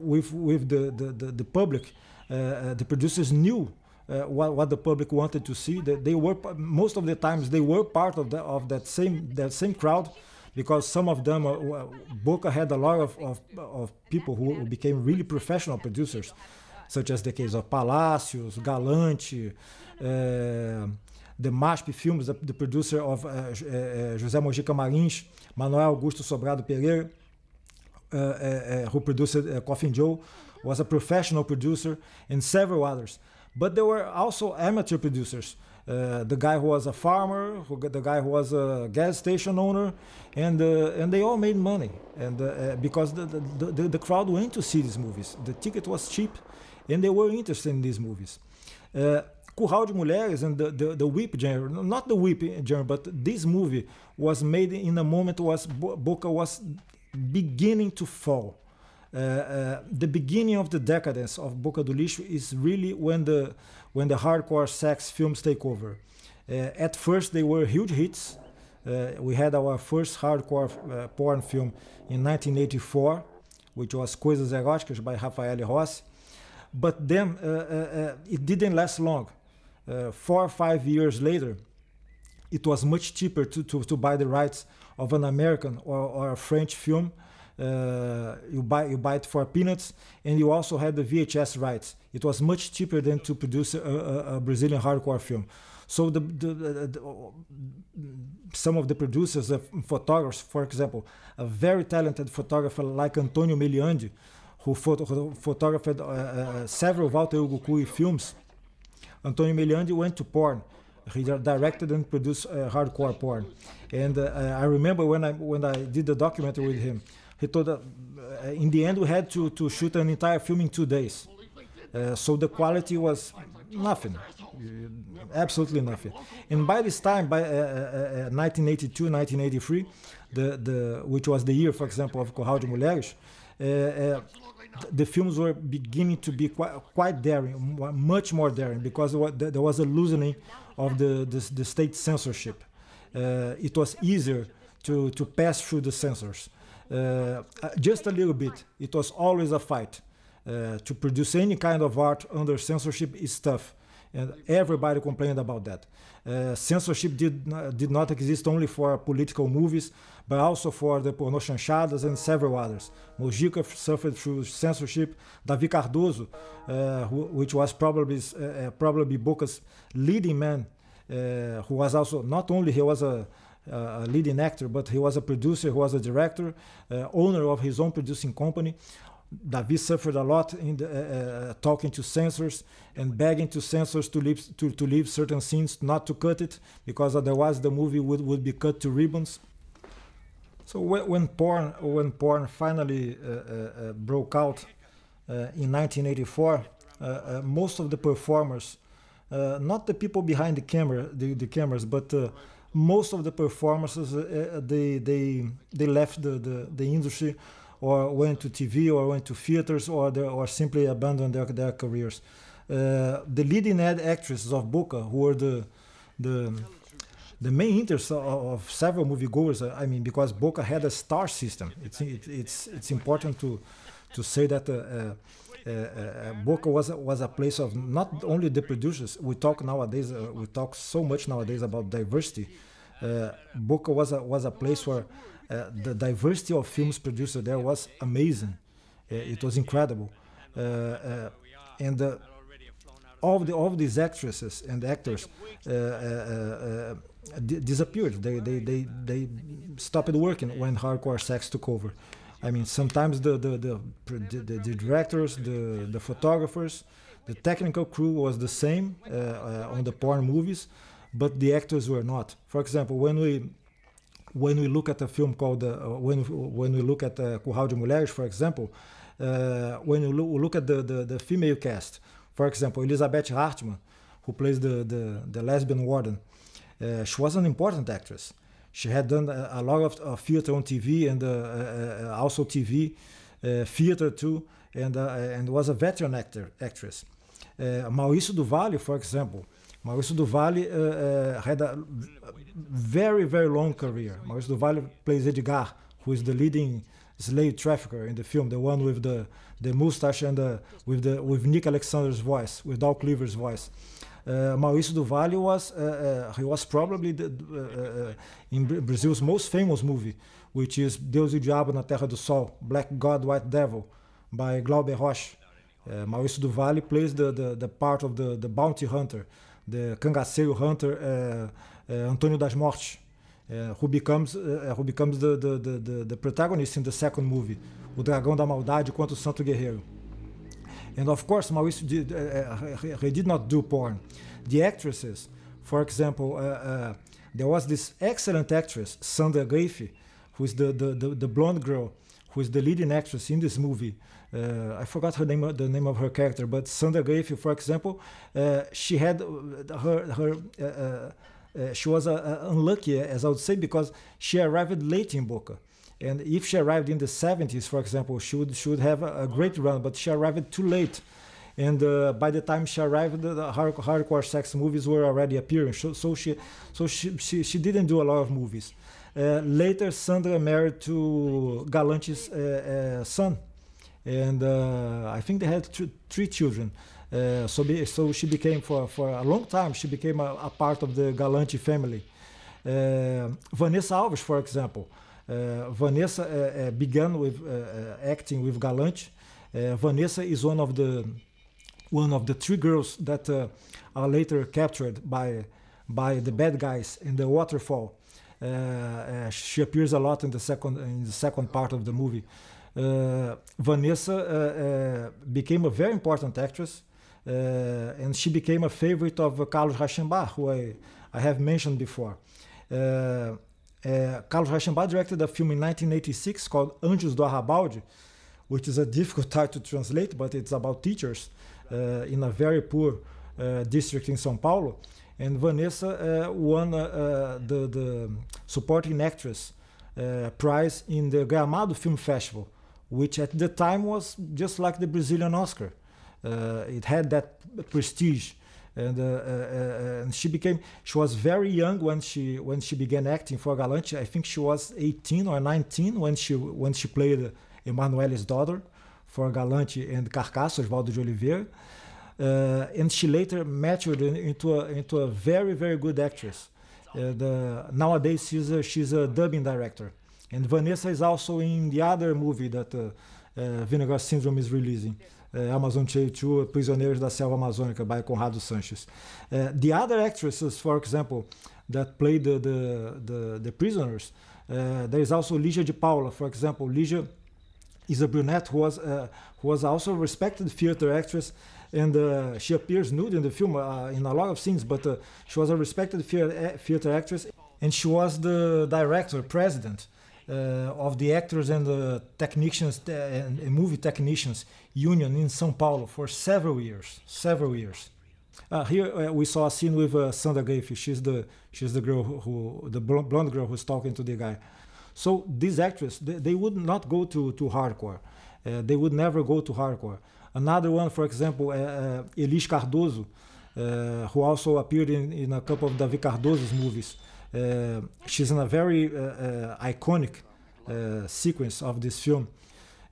with with the, the, the, the public the producers knew uh, what, what, the public wanted to see. They, they, were most of the times they were part of, the, of that same that same crowd, because some of them, uh, Boca had a lot of, of, of, people who became really professional producers, such as the case of Palacios, Galante, uh, the MASP Films, the, the producer of uh, José Mojica Marins, Manuel Augusto Sobrado Pereira, who produced Coffin Joe was a professional producer, and several others. But there were also amateur producers. Uh, the guy who was a farmer, who, the guy who was a gas station owner, and uh, and they all made money. And uh, uh because the, the, the, the, crowd went to see these movies, the ticket was cheap, and they were interested in these movies. Uh, Curral de Mulheres and the, the, the whip genre, not the whip genre, but this movie was made in a moment was Boca was beginning to fall. Uh, the beginning of the decadence of Boca do Lixo is really when the when the hardcore sex films take over. Uh, at first, they were huge hits. Uh, we had our first hardcore uh, porn film in 1984, which was Coisas Eróticas by Rafael Rossi. But then it didn't last long. four or five years later, it was much cheaper to, to, to buy the rights of an American or, or a French film uh, you buy you buy it for peanuts, and you also had the VHS rights. It was much cheaper than to produce a, a, a Brazilian hardcore film. So the, the, the, some of the producers, photographers, for example, a very talented photographer like Antonio Meliande, who, photo, photographed uh, uh, several Walter Hugo Khouri films. Antonio Meliande went to porn. He directed and produced uh, hardcore porn. And uh, I remember when I when I did the documentary with him, he told uh, in the end we had to, to shoot an entire film in two days. Uh, so the quality was nothing, absolutely nothing. And by this time, by 1982, uh, 1983, the, the, which was the year, for example, of Curral de Mulheres, the films were beginning to be quite, quite daring, much more daring, because there was a loosening of the, the, the state censorship. Uh, it was easier to, to pass through the censors. Uh, just a little bit. It was always a fight. Uh, to produce any kind of art under censorship is tough, and everybody complained about that. Uh, censorship did not, did not exist only for political movies, but also for the porno chanchadas and several others. Mojica suffered through censorship. Davi Cardoso, uh, who, which was probably uh, probably Boca's leading man, uh, who was also not only he was a uh, a leading actor, but he was a producer, he was a director, uh, owner of his own producing company. Davi suffered a lot in the, uh, uh, talking to censors and begging to censors to leave, to, to leave certain scenes, not to cut it, because otherwise the movie would, would be cut to ribbons. So when, when porn when porn finally uh, uh, broke out in 1984, most of the performers, not the people behind the camera, the, the cameras, but most of the performances uh, uh, they they they left the, the, the industry or went to TV or went to theaters or they, or simply abandoned their, their careers. Uh, the leading actresses of Boca, who were the the the main interest of, several moviegoers, I mean, because Boca had a star system. It's it, it's it's important to to say that. Uh, uh, uh, uh Boca was was a place of not only the producers. We talk nowadays. We talk so much nowadays about diversity. Uh, Boca was a was a place where the diversity of films produced there was amazing. it was incredible, and all the all these actresses and actors uh, uh, uh, disappeared. They, they they they stopped working when hardcore sex took over. I mean, sometimes the the the, the, the directors, the the photographers, the technical crew was the same uh, uh, on the porn movies, but the actors were not. For example, when we when we look at a film called uh, when when we look at uh, Curral de Mulheres, for example, uh, when you look, look at the, the, the female cast, for example, Elizabeth Hartmann, who plays the the, the lesbian warden, uh, she was an important actress. She had done a, a lot of uh, theater on TV and uh, uh, also TV, theater too, and and was a veteran actor actress. Mauricio do for example, Mauricio do Vale had a very very long career. Mauricio do Vale plays Edgar, who is the leading slave trafficker in the film, the one with the the mustache and the, with the with Nick Alexander's voice, with Dolph Cliver's voice. Uh, Maurício do Vale was uh, uh, he was probably the, in Brazil's most famous movie, which is Deus e Diabo na Terra do Sol, Black God, White Devil, by Glauber Rocha. Uh, Maurício do Vale plays the, the, the, part of the, the bounty hunter, the cangaceiro hunter uh, uh, Antônio das Mortes, who becomes, who becomes the, the, the, the, protagonist in the second movie, o Dragão da Maldade contra o Santo Guerreiro. And of course, Mauricio did, uh, he did not do porn. The actresses, for example, uh, uh, there was this excellent actress, Sandra Greife, who is the, the, the, the, blonde girl, who is the leading actress in this movie. Uh, I forgot her name, the name of her character, but Sandra Greife, for example, uh, she had her, her uh, she was unlucky, as I would say, because she arrived late in Boca And if she arrived in the 70s, for example, she would, she would have a, a great run, but she arrived too late. And uh, by the time she arrived, the hard, hardcore sex movies were already appearing. So, so, she, so she, she, she didn't do a lot of movies. Uh, later, Sandra married to Galante's uh, uh son, and uh, I think they had th three children. Uh, so, be, so she became for, for a long time. She became a, a part of the Galante family. Vanessa Alves, for example, uh, Vanessa uh, uh, began with acting with Galante. Vanessa is one of the one of the three girls that are later captured by by the bad guys in the waterfall. she appears a lot in the second in the second part of the movie. Uh, Vanessa uh, uh, became a very important actress, and she became a favorite of Carlos Reichenbach, who I, I have mentioned before. Carlos Reichenbach directed a film in 1986 called Anjos do Arrabalde, which is a difficult title to translate, but it's about teachers in a very poor district in São Paulo. And Vanessa uh, won uh, the, the supporting actress prize in the Gramado Film Festival, which at the time was just like the Brazilian Oscar. it had that prestige and, uh, uh, uh, and she became she was very young when she when she began acting for Galante. I think she was 18 or 19 when she when she played Emmanuelle's daughter for Galante and Carcaça, Oswaldo de Oliveira. Uh, and she later matured into a, into a very very good actress. Uh, nowadays she's a, she's a dubbing director, and Vanessa is also in the other movie that uh, Vinegar Syndrome is releasing uh, Amazon J2, Prisioneiras da Selva Amazônica by Conrado Sanchez. Uh, the other actresses, for example, that played the, the, the, the prisoners, uh, there is also Ligia de Paula, for example. Ligia is a brunette who was, uh, who was also a respected theater actress and uh, she appears nude in the film uh, in a lot of scenes, but she was a respected theater actress and she was the director, president uh, of the actors and the technicians and movie technicians union in São Paulo for several years, several years. Uh, here uh, we saw a scene with uh, Sandra Gaffey. She's the she's the girl who, who, the blonde girl who's talking to the guy. So these actors they, they would not go to to hardcore. Uh, they would never go to hardcore. Another one, for example, uh, uh Elis Cardoso, who also appeared in, in a couple of Davi Cardoso's movies. Uh, she's in a very uh, uh, iconic sequence of this film.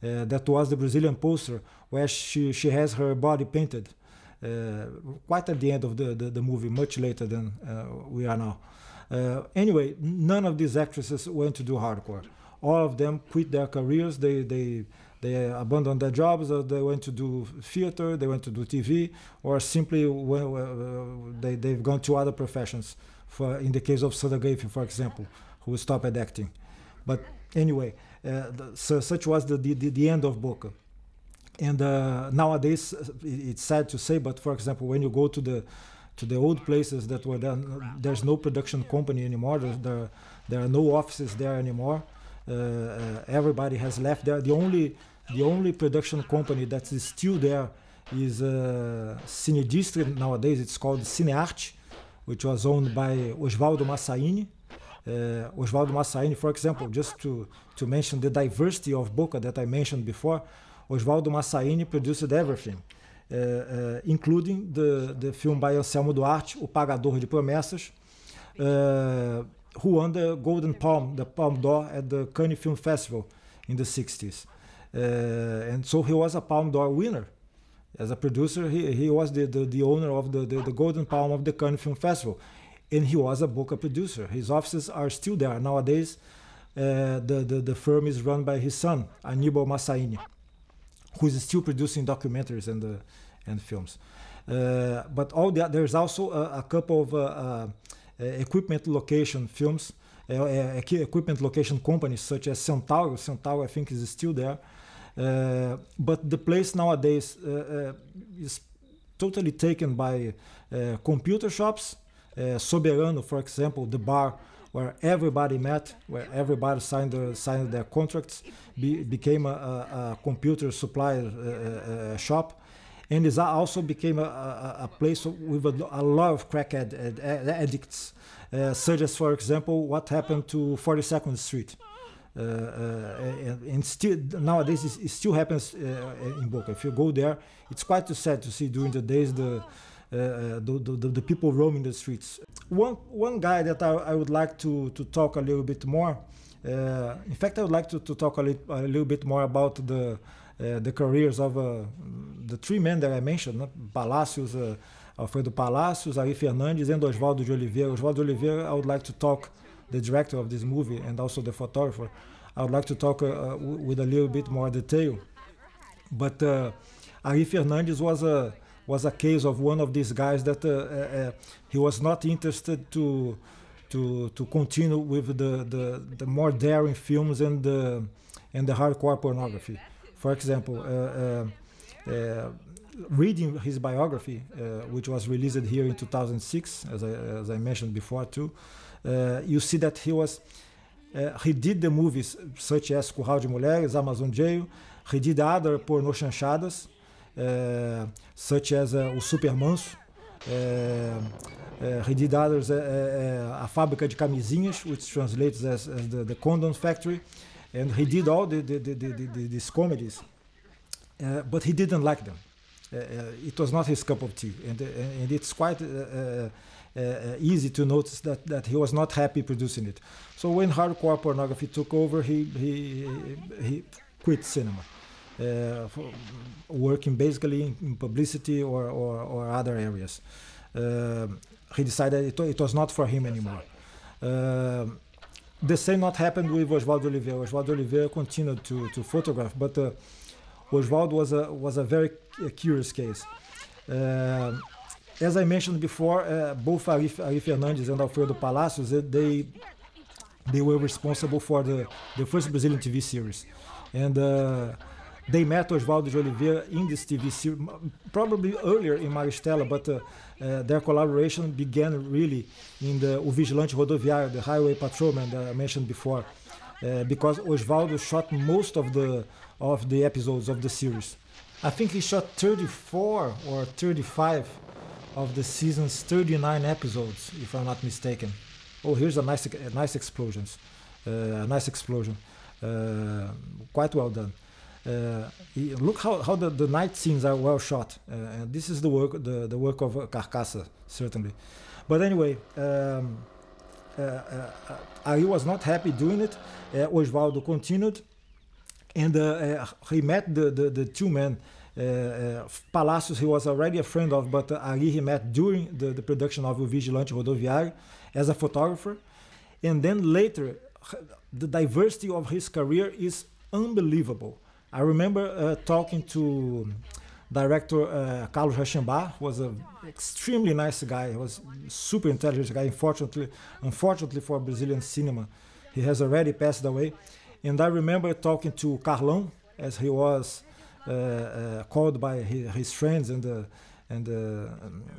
that was the Brazilian poster where she, she has her body painted quite at the end of the, the, the movie, much later than we are now. Anyway, none of these actresses went to do hardcore. All of them quit their careers. They they they abandoned their jobs. Or they went to do theater. They went to do TV, or simply they they've gone to other professions for in the case of Sandra for example, who stopped acting. But anyway, uh, the, so such was the, the, the end of Boca. And uh, nowadays, uh, it's sad to say, but for example, when you go to the to the old places that were done, there's no production company anymore. There, there, there are no offices there anymore. Uh, uh, everybody has left there. The only the only production company that is still there is uh, Cinedistri nowadays. It's called Cinearte, which was owned by Osvaldo Massaini. Uh, Osvaldo Massaini, for example, just to, to mention the diversity of Boca that I mentioned before, Osvaldo Massaini produced everything, uh, uh, including the, the film by Anselmo Duarte, O Pagador de Promessas, who won the Golden Palm, the Palme d'Or at the Cannes Film Festival in the 60s. Uh, and so he was a Palme d'Or winner as a producer, he, he was the, the, the owner of the, the, the, Golden Palm of the Cannes Film Festival. And he was a Boca producer. His offices are still there. Nowadays, uh, the, the, the firm is run by his son, Anibal Massaini, who is still producing documentaries and, uh, and films. Uh, but all the, there's also a, a couple of uh, uh, equipment location films, uh, equipment location companies such as Centauro. Centauro, I think, is still there. Uh, but the place nowadays uh, uh, is totally taken by computer shops. Soberano, for example, the bar where everybody met, where everybody signed their, signed their contracts, be, became a, a, a, computer supplier uh, shop, and it also became a, a place with a, lot of crack ad, ad, addicts, uh, such as, for example, what happened to 42nd Street. Uh, uh, and, and, still nowadays it still happens uh, uh, in Boca. If you go there, it's quite sad to see during the days uh, uh, the the, the, the, people roaming the streets. One one guy that I, I would like to to talk a little bit more. in fact, I would like to, to talk a, li- a little bit more about the the careers of the three men that I mentioned, né? Palacios. Alfredo Palacios, Ari Fernandes, and Oswaldo de Oliveira. Oswaldo de Oliveira, I would like to talk the director of this movie and also the photographer. I would like to talk uh, uh with a little bit more detail. But uh, Ari Fernandes was a was a case of one of these guys that uh, uh, uh he was not interested to to to continue with the, the, the more daring films and the and the hardcore pornography. For example, reading his biography, which was released here in 2006, as I, as I mentioned before too, uh, you see that he was uh, he did the movies such as Curral de Mulheres, Amazon Jail. He did other porno chanchadas, uh, such as O Super Manso. he did others, A Fábrica de Camisinhas, which translates as, as the, the, Condom Factory. And he did all the, the, the, these comedies, but he didn't like them. it was not his cup of tea. And, and it's quite uh, easy to notice that, that he was not happy producing it. So when hardcore pornography took over, he, he, he quit cinema. Uh, working basically in, publicity or, or, or, other areas. Uh, he decided it, it, was not for him anymore. Uh, the same not happened with Oswaldo Oliveira. Oswaldo Oliveira continued to, to photograph, but uh, Oswaldo was a, was a very curious case. As I mentioned before, uh, both Ari, Ari Fernandes and Alfredo Palacios, they they were responsible for the, the first Brazilian TV series. And uh, they met Oswaldo de Oliveira in this TV series, probably earlier in Maristela, but uh, uh, their collaboration began really in the O Vigilante Rodoviário, the highway patrolman that I mentioned before, uh, because Oswaldo shot most of the of the episodes of the series. I think he shot 34 or 35 of the season's 39 episodes, if I'm not mistaken. Oh, here's a nice, a nice explosions, uh, a nice explosion, uh, quite well done. Uh, look how, how the, the night scenes are well shot. Uh, and this is the work the, the work of Carcaça, certainly. But anyway, um, uh, uh, I was not happy doing it. Oswaldo continued, and he met the, the, the two men uh, uh, Palacios, he was already a friend of, but uh, Ari he met during the, the production of O Vigilante Rodoviário as a photographer. And then later, the diversity of his career is unbelievable. I remember uh, talking to director uh, Carlos who was an extremely nice guy. He was super intelligent guy. Unfortunately, unfortunately for Brazilian cinema, he has already passed away. And I remember talking to Carlão, as he was uh, uh, Uh, uh, called by his, his friends and uh, and uh,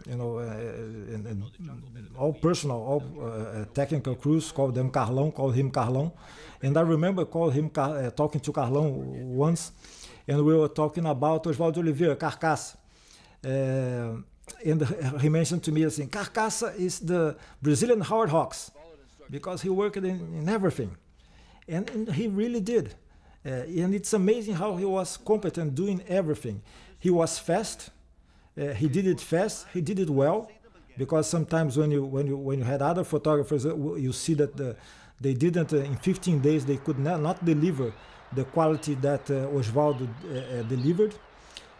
you know and, and, all personal, all technical crews called them Carlão, called him Carlão, and I remember called him talking to Carlão once, and we were talking about Oswaldo Oliveira, Carcaça. and he mentioned to me saying Carcaça is the Brazilian Howard Hawks because he worked in, in everything. And, and, he really did uh, and it's amazing how he was competent doing everything. He was fast. Uh, he did it fast. He did it well, because sometimes when you when you when you had other photographers, uh, you see that the, they didn't in 15 days they could not, not deliver the quality that Oswaldo delivered.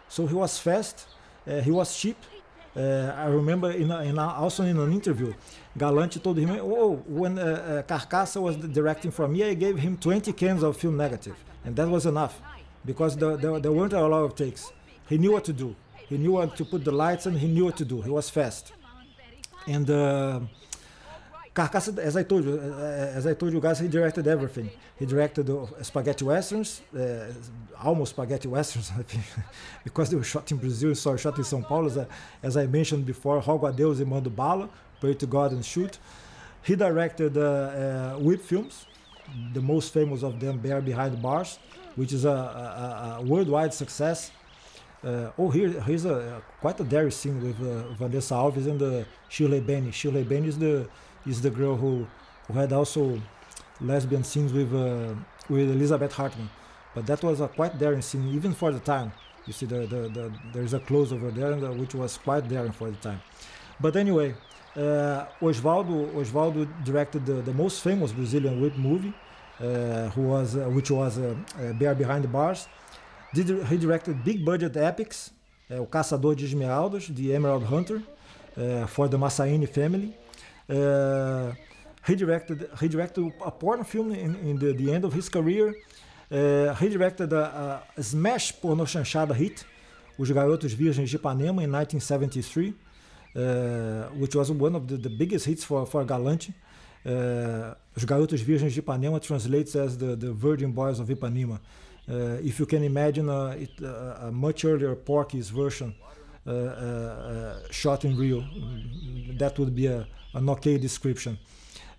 So he was fast. he was cheap. Uh, I remember in, a, in a, also in an interview, Galante told him, "Oh, when uh, uh, Carcaça was directing for me, I gave him 20 cans of film negative, and that was enough, because there, there, there weren't a lot of takes. He knew what to do. He knew what to put the lights, and he knew what to do. He was fast, and." Uh, Carcaça, as I told you, uh, as I told you guys, he directed everything. He directed spaghetti westerns, uh, almost spaghetti westerns, because they were shot in Brazil, so shot in São Paulo. As I, as I mentioned before, Rogo a Deus e Mando Bala, Pray to God and Shoot. He directed uh, uh, whip films, the most famous of them, Bear Behind Bars, which is a, a, a worldwide success. Uh, oh, here, here's a quite a dairy scene with uh, Vanessa Alves and uh, Shirley Benny. Shirley Benny is the is the girl who, who had also lesbian scenes with uh, with Elizabeth Hartman, but that was a quite daring scene even for the time. You see, the, the, the there's a close over there, which was quite daring for the time. But anyway, uh, Osvaldo Osvaldo directed the, the most famous Brazilian whip movie, uh, who was uh, which was uh, uh, Bear Behind the Bars. Did, he directed big budget epics, uh, O Caçador de Esmeraldas, The Emerald Hunter, for the Massaini family. he directed he directed a porn film in, in the, the end of his career. he directed a, a smash porno chanchada hit, Os Garotos Virgens de Ipanema, in 1973. Uh, which was one of the, the biggest hits for, for Galante. Uh, Os Garotos Virgens de Ipanema translates as the, the Virgin Boys of Ipanema. Uh, if you can imagine a, it, a much earlier Porky's version shot in Rio, that would be a, an okay description.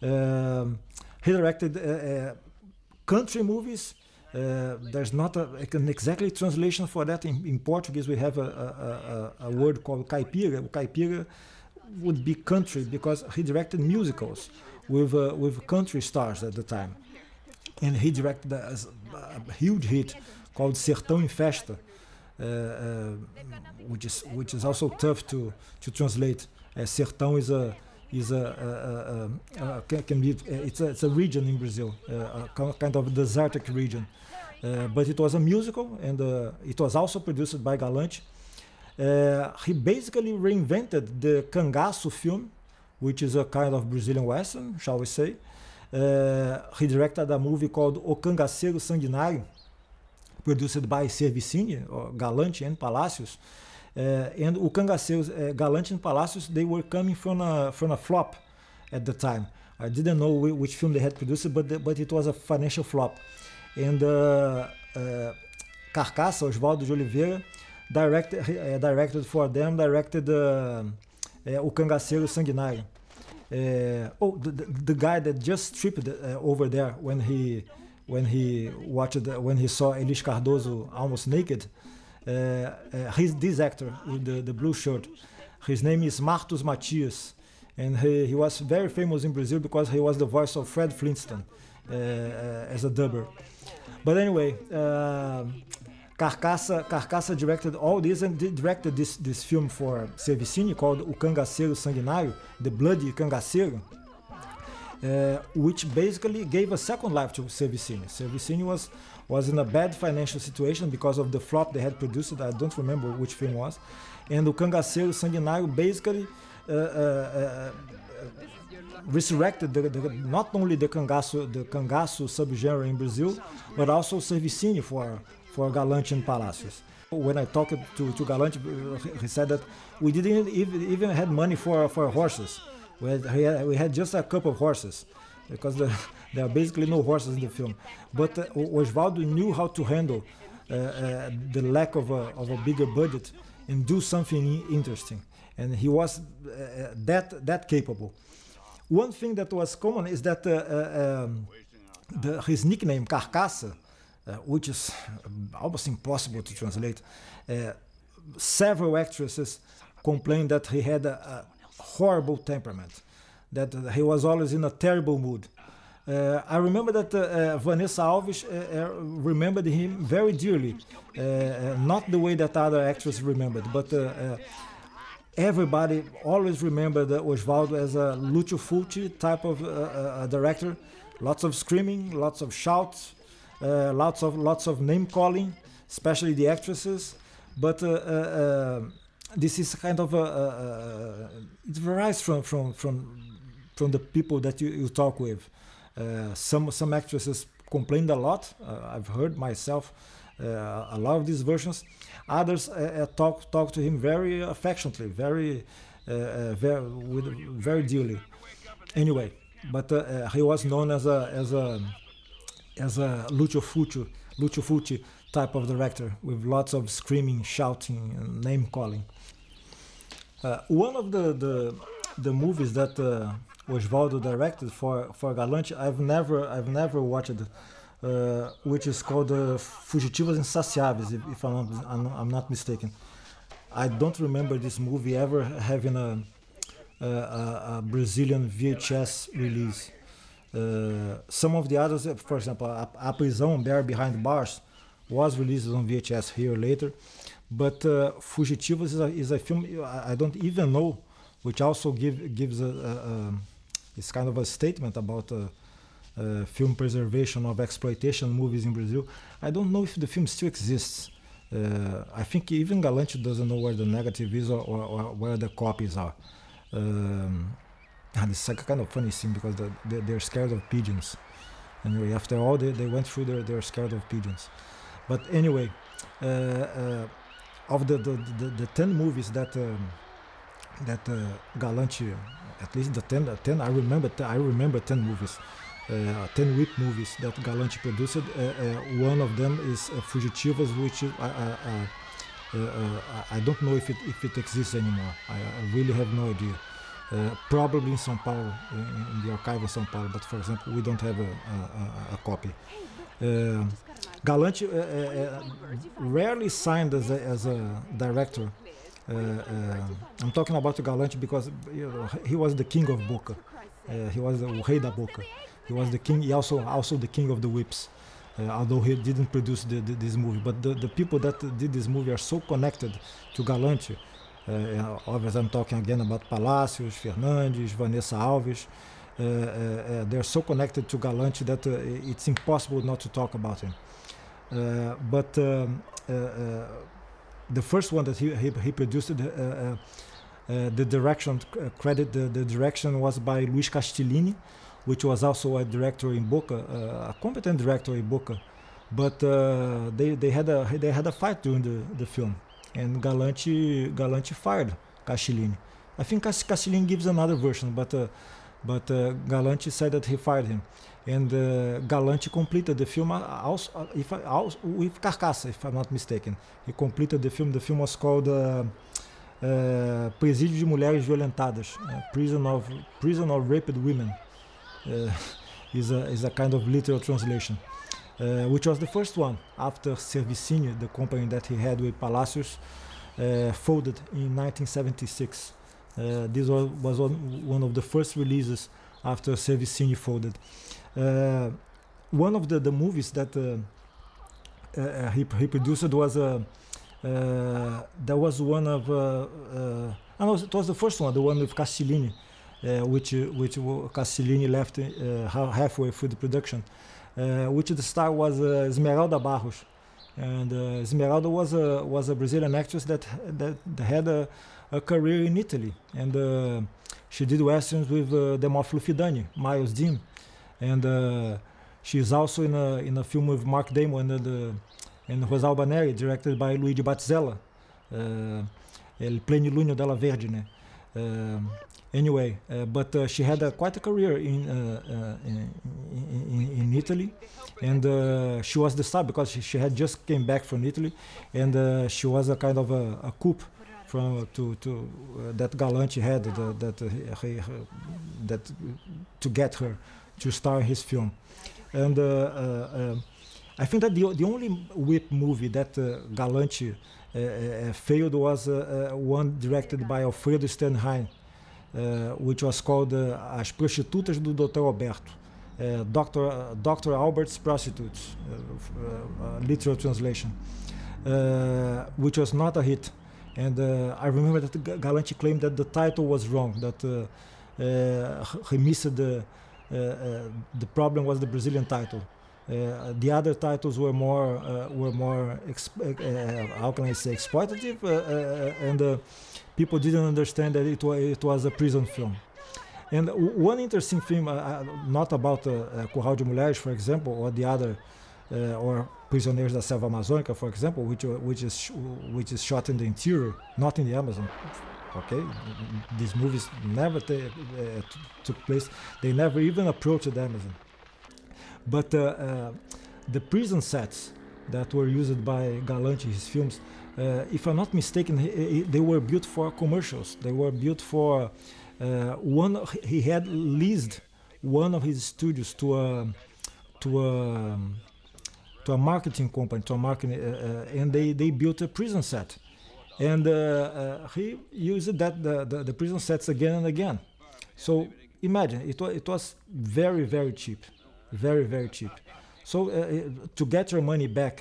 Um, he directed country movies. Uh, there's not a, an exactly translation for that in, in Portuguese. We have a, a, a, word called caipira. Caipira would be country because he directed musicals with uh, with country stars at the time, and he directed a, a huge hit called Sertão em Festa, uh, uh, which is which is also tough to to translate. Uh, Sertão is a is a, a, a, a, can be it's a, it's a region in Brazil, a kind of desertic region. Uh, but it was a musical, and uh, it was also produced by Galante. Uh, he basically reinvented the cangaço film, which is a kind of Brazilian western, shall we say. he directed a movie called O Cangaceiro Sanguinário, produced by Servicini, Galante and Palacios. Uh, and o Cangaceiros, uh, Galante and Palacios, they were coming from a, from a flop at the time. I didn't know which film they had produced, but, the, but it was a financial flop. And uh, uh, Carcaça, Oswaldo de Oliveira, directed, uh, directed for them, directed uh, uh, O Cangaceiro Sanguinário. Oh, the, the, guy that just tripped uh, over there when he when he watched when he saw Elis Cardoso almost naked he's this actor with the, the blue shirt. His name is Martus Matias, and he, he was very famous in Brazil because he was the voice of Fred Flintstone uh, as a dubber. But anyway, Carcaça, Carcaça directed all this and directed this, this film for Servicine called O Cangaceiro Sanguinário, The Bloody Cangaceiro, uh, which basically gave a second life to Servicine. Servicine was was in a bad financial situation because of the flop they had produced. I don't remember which film was. And o Cangaceiro Sanguinário basically uh, uh, uh, resurrected the, the, not only the cangaço, the cangaço subgenre in Brazil, but also Servicine for, for Galante and Palacios. When I talked to, to Galante, he said that we didn't even, even had money for, for horses. We had, we had just a couple of horses because the, there are basically no horses in the film. But uh, knew how to handle uh, uh, the lack of a, of a bigger budget and do something interesting. And he was uh, that, that capable. One thing that was common is that uh, uh, um, the, his nickname, Carcaça, which is almost impossible to translate, several actresses complained that he had a, a horrible temperament, that he was always in a terrible mood. Uh, I remember that uh, uh, Vanessa Alves remembered him very dearly, not the way that other actors remembered, but everybody always remembered Osvaldo as a Lucio Fulci type of uh, director. Lots of screaming, lots of shouts, uh, lots of lots of name calling, especially the actresses. But uh, this is kind of a, it varies from from from from the people that you, you talk with. Uh, some some actresses complained a lot. Uh, I've heard myself uh, a lot of these versions. Others talk talk to him very affectionately, very very with very dearly. Anyway, but he was known as a as a as a Lucio Fulci, Lucio Fulci type of director with lots of screaming, shouting, and name calling. Uh, one of the, the the movies that uh, Osvaldo directed for for Galante. I've never I've never watched uh, which is called uh, Fugitivos Insaciáveis, if, if I'm, not, I'm, not mistaken. I don't remember this movie ever having a, a, a Brazilian VHS release. Uh, some of the others, uh, for example, A, A Prisão, Bare Behind Bars, was released on VHS here later. But uh, Fugitivos is a, is a film I don't even know, which also give, gives a, a, a it's kind of a statement about uh, uh, film preservation of exploitation movies in Brazil. I don't know if the film still exists. Uh, I think even Galante doesn't know where the negative is or, or, or where the copies are. Um, and it's like a kind of funny scene because the, they, they're scared of pigeons. Anyway, after all, they, they went through, they're, they're scared of pigeons. But anyway, uh, uh, of the, the, the, the 10 movies that um, that uh, Galante, at least the 10, 10 I remember I remember 10 movies, uh, 10 whip movies that Galante produced. Uh, uh, one of them is Fugitivos, which I don't know if it, if it exists anymore. I, I really have no idea. Uh, probably in São Paulo, in, in, the archive of São Paulo, but for example, we don't have a, a, a copy. Uh, Galante uh, rarely signed as a, as a director. I'm talking about Galante because he was the king of Boca. he was the rei da Boca. He was the king, he also also the king of the whips. Uh, although he didn't produce the, the, this movie. But the, the people that did this movie are so connected to Galante uh, obviously, I'm talking again about Palacios, Fernandes, Vanessa Alves. Uh, uh, they're so connected to Galante that it's impossible not to talk about him. but um, the first one that he, he, he produced, uh, the direction credit, the, the direction was by Luis Castellini, which was also a director in Boca, a competent director in Boca. But they, they, had a, they had a fight during the, the film and Galante Galante fired Castellini. I think Castellini gives another version, but uh, but uh, Galante said that he fired him, and uh, Galante completed the film also, uh, if I, also, with Carcaça, if I'm not mistaken. He completed the film. The film was called uh, uh, Presídio de Mulheres Violentadas, Prison of Prison of Raped Women. is a is a kind of literal translation. Uh, which was the first one after Servicinho, the company that he had with Palacios, uh, folded in 1976. Uh, this was one of the first releases after service Servicine folded. one of the, the movies that he, he produced was uh, there was one of uh, uh, it was the first one, the one with Castellini, uh, which which Castellini left halfway through the production. Uh, which the star was uh, Esmeralda Barros. And uh, Esmeralda was a, was a Brazilian actress that, that had a, a career in Italy. And she did westerns with uh, Demófilo Fidani, Miles Deem. And she's also in a, in a film with Mark Damon and, the, and Rosalba Neri, directed by Luigi Batzella. Uh, El Plenilunio della Vergine. Uh, anyway, uh, but uh, she had quite a career in, in, in, in, Italy, and she was the star because she, she, had just came back from Italy, and she was a kind of a, a coup from to to uh, that Galante had that uh, that to get her to star his film, and uh, uh um, I think that the the only whip movie that uh, Galante uh, failed was one directed by Alfredo Sternheim, uh, which was called uh, As Prostitutas do Dr. Alberto. Uh, Dr. Dr. Albert's Prostitutes, literal translation, which was not a hit. And I remember that Galante claimed that the title was wrong, that he missed the, the problem was the Brazilian title. Uh, the other titles were more uh, were more uh, how can I say exploitative and people didn't understand that it was, it was a prison film. And one interesting film, uh, uh, not about uh, uh, Curral de Mulheres, for example, or the other, uh, or Prisioneiras da Selva Amazônica, for example, which uh, which is which is shot in the interior, not in the Amazon. Okay, these movies never uh, took place. They never even approached the Amazon. But the prison sets that were used by Galante in his films uh, if I'm not mistaken, he, he, they were built for commercials. They were built for uh, one. He had leased one of his studios to a to a to a marketing company, to a marketing, uh, uh and they they built a prison set, and uh, he used that the, the, the prison sets again and again. So imagine it was, it was very very cheap, very very cheap. So uh, to get your money back,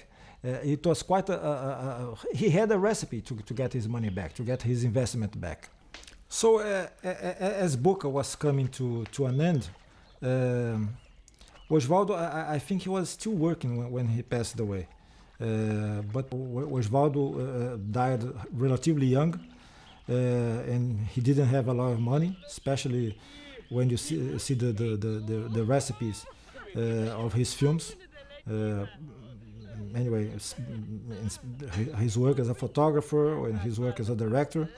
uh, it was quite a, a, a, a, he had a recipe to, to get his money back, to get his investment back. So uh, as Boca was coming to, to an end, um, Osvaldo, I, I, think he was still working when, when he passed away. Uh, but Osvaldo uh, died relatively young, uh, and he didn't have a lot of money, especially when you see, see the, the, the, the, recipes of his films anyway, his work as a photographer and his work as a director,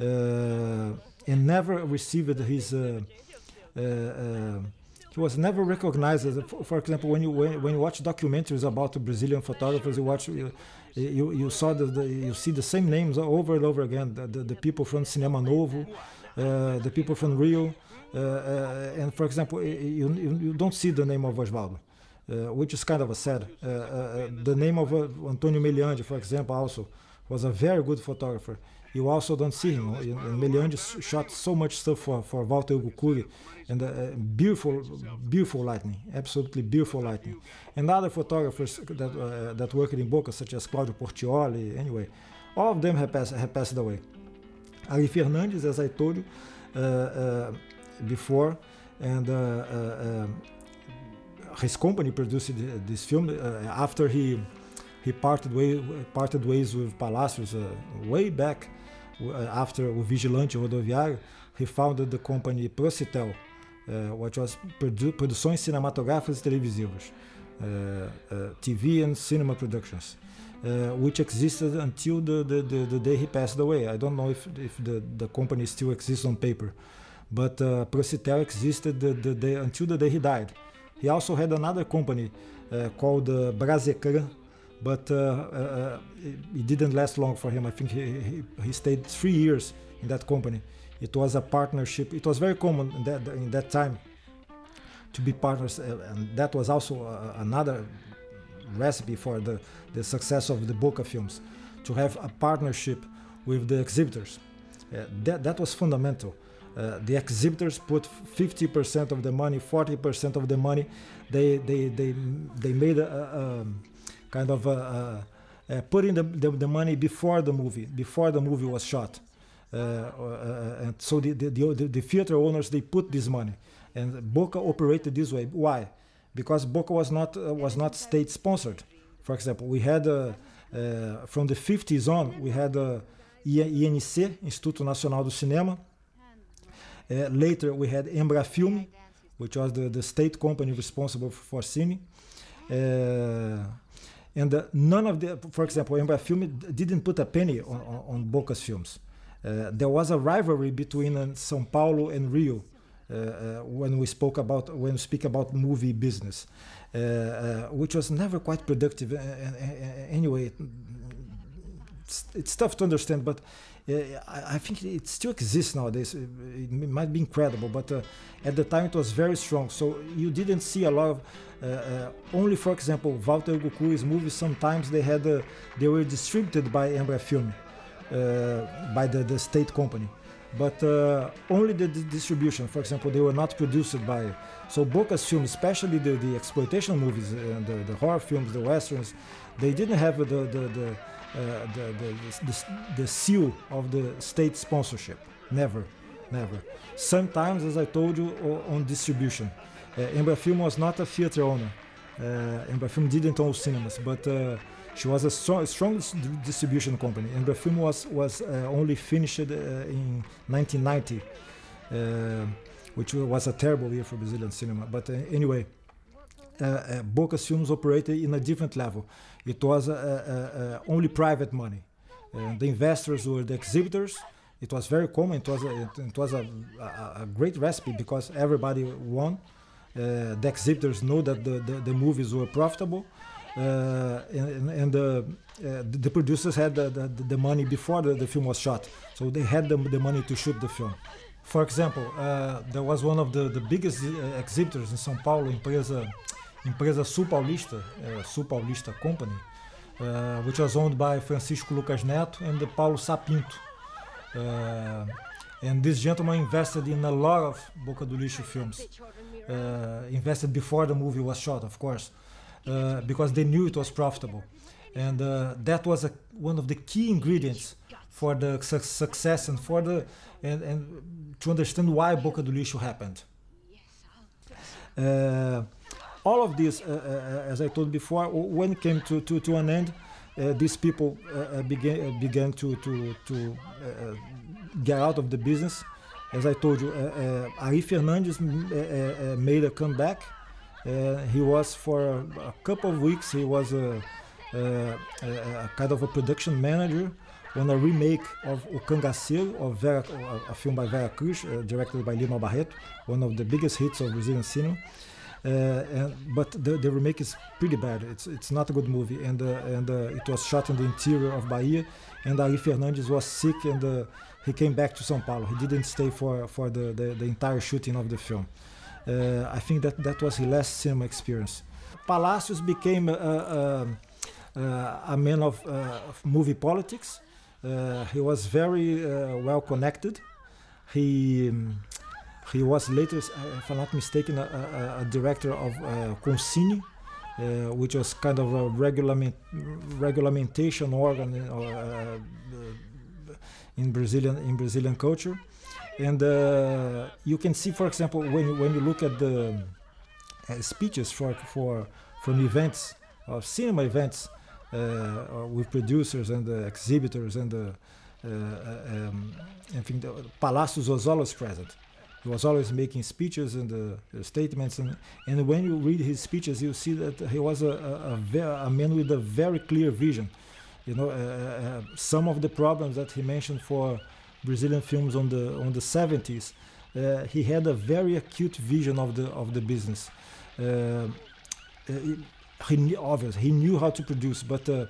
uh, and never received his. He was never recognized as, a, for example, when you when, you watch documentaries about Brazilian photographers, you watch you you, you saw the, the, you see the same names over and over again. The, the, the people from Cinema Novo, uh, the people from Rio, uh, uh, and for example, you, you, you don't see the name of Osvaldo. Uh, which is kind of a sad. Uh, uh, the name of Antonio Meliande, for example, also was a very good photographer. You also don't see him. And Meliande shot so much stuff for, for Walter Hugo and uh, beautiful, beautiful lighting, absolutely beautiful lightning. And other photographers that uh, that worked in Boca, such as Claudio Portioli, anyway, all of them have passed have passed away. Ari Fernandes, as I told you uh, before, and his company produced this film uh, after he he parted way parted ways with Palacios uh, way back uh, after o Vigilante Rodoviário. He founded the company Procitel, which was produ produções cinematográficas e televisivas, TV and cinema productions. Uh, which existed until the, the, the, the, day he passed away. I don't know if, if the, the company still exists on paper, but uh, Procitel existed the, the day, until the day he died. He also had another company uh, called uh, Brasecran, but uh, uh, it didn't last long for him. I think he, he, he, stayed three years in that company. It was a partnership. It was very common in that, in that time to be partners, uh, and that was also uh, another recipe for the, the success of the Boca films, to have a partnership with the exhibitors. that, that was fundamental. Uh, the exhibitors put 50% of the money, 40% of the money. They they they they made a, a kind of a, a, putting the, the, the money before the movie, before the movie was shot. Uh, uh, and so the the, the the theater owners they put this money, and Boca operated this way. Why? Because Boca was not uh, was not state sponsored. For example, we had uh, from the 50s on we had INC, Instituto Nacional do Cinema uh, later, we had Embrafilme, which was the, the state company responsible for Cine. Uh, and uh, none of the, for example, Embrafilme didn't put a penny on, on, on Boca's films. Uh, there was a rivalry between uh, São Paulo and Rio uh, when we spoke about when we speak about movie business, which was never quite productive. anyway, it's, it's tough to understand, but I, I, think it still exists nowadays. It, might be incredible, but uh, at the time it was very strong. So you didn't see a lot of uh, uh, only, for example, Walter Hugo movies. Sometimes they had uh, they were distributed by Embrafilme, uh, by the, the state company, but uh, only the, distribution. For example, they were not produced by. So Boca's films, especially the, the exploitation movies and the, the horror films, the westerns, they didn't have the the, the uh, the, the, the, the, seal of the state sponsorship. Never, never. Sometimes, as I told you, on distribution. Uh, Embrafilme was not a theater owner. Uh, Embrafilme didn't own cinemas, but uh, she was a strong, strong distribution company. Embrafilme was, was uh, only finished uh, in 1990, uh, which was a terrible year for Brazilian cinema. But anyway, uh, Boca's films operated in a different level. It was only private money. the investors were the exhibitors. It was very common. It was a, it, was a, a, a great recipe because everybody won. Uh, the exhibitors know that the, the, the movies were profitable. Uh, and, and uh, the producers had the, the, the money before the, the, film was shot, so they had the, the money to shoot the film. For example, there was one of the, the biggest exhibitors in São Paulo, empresa empresa Sul Paulista, uh, Sul Paulista Company, uh, which was owned by Francisco Lucas Neto and Paulo Sapinto. Uh, And this gentleman invested in a lot of Boca do Lixo films. Uh, invested before the movie was shot, of course, uh, because they knew it was profitable. And uh, that was a, one of the key ingredients for the su- success and for the and, and to understand why Boca do Lixo happened. All of this, uh, uh, as I told before, when it came to, to, to an end, uh, these people uh, uh, began uh, began to to to get out of the business. As I told you, Ari Fernandes made a comeback. he was for a couple of weeks. He was a, a, a kind of a production manager on a remake of O Cangaceiro, of Vera, a film by Vera Cruz, uh, directed by Lima Barreto, one of the biggest hits of Brazilian cinema. Uh, and, but the, the, remake is pretty bad. It's it's not a good movie, and uh, and uh, it was shot in the interior of Bahia. And Ari Fernandes was sick, and he came back to São Paulo. He didn't stay for for the, the, the entire shooting of the film. I think that that was his last cinema experience. Palacios became a man of, of movie politics. Uh, he was very uh, well connected. He um, he was later, uh, if I'm not mistaken, a, a, a director of uh, uh, which was kind of a regulament, regulamentation organ uh, in Brazilian in Brazilian culture. And you can see, for example, when when you look at the speeches for for from events of cinema events uh, with producers and the exhibitors and the uh, uh, um, I think the Palacios was always present. He was always making speeches and the, the, statements, and, and when you read his speeches, you see that he was a, a, a, a man with a very clear vision. You know, uh, uh, some of the problems that he mentioned for Brazilian films on the on the 70s, uh, he had a very acute vision of the of the business he knew, obviously he knew how to produce, but uh,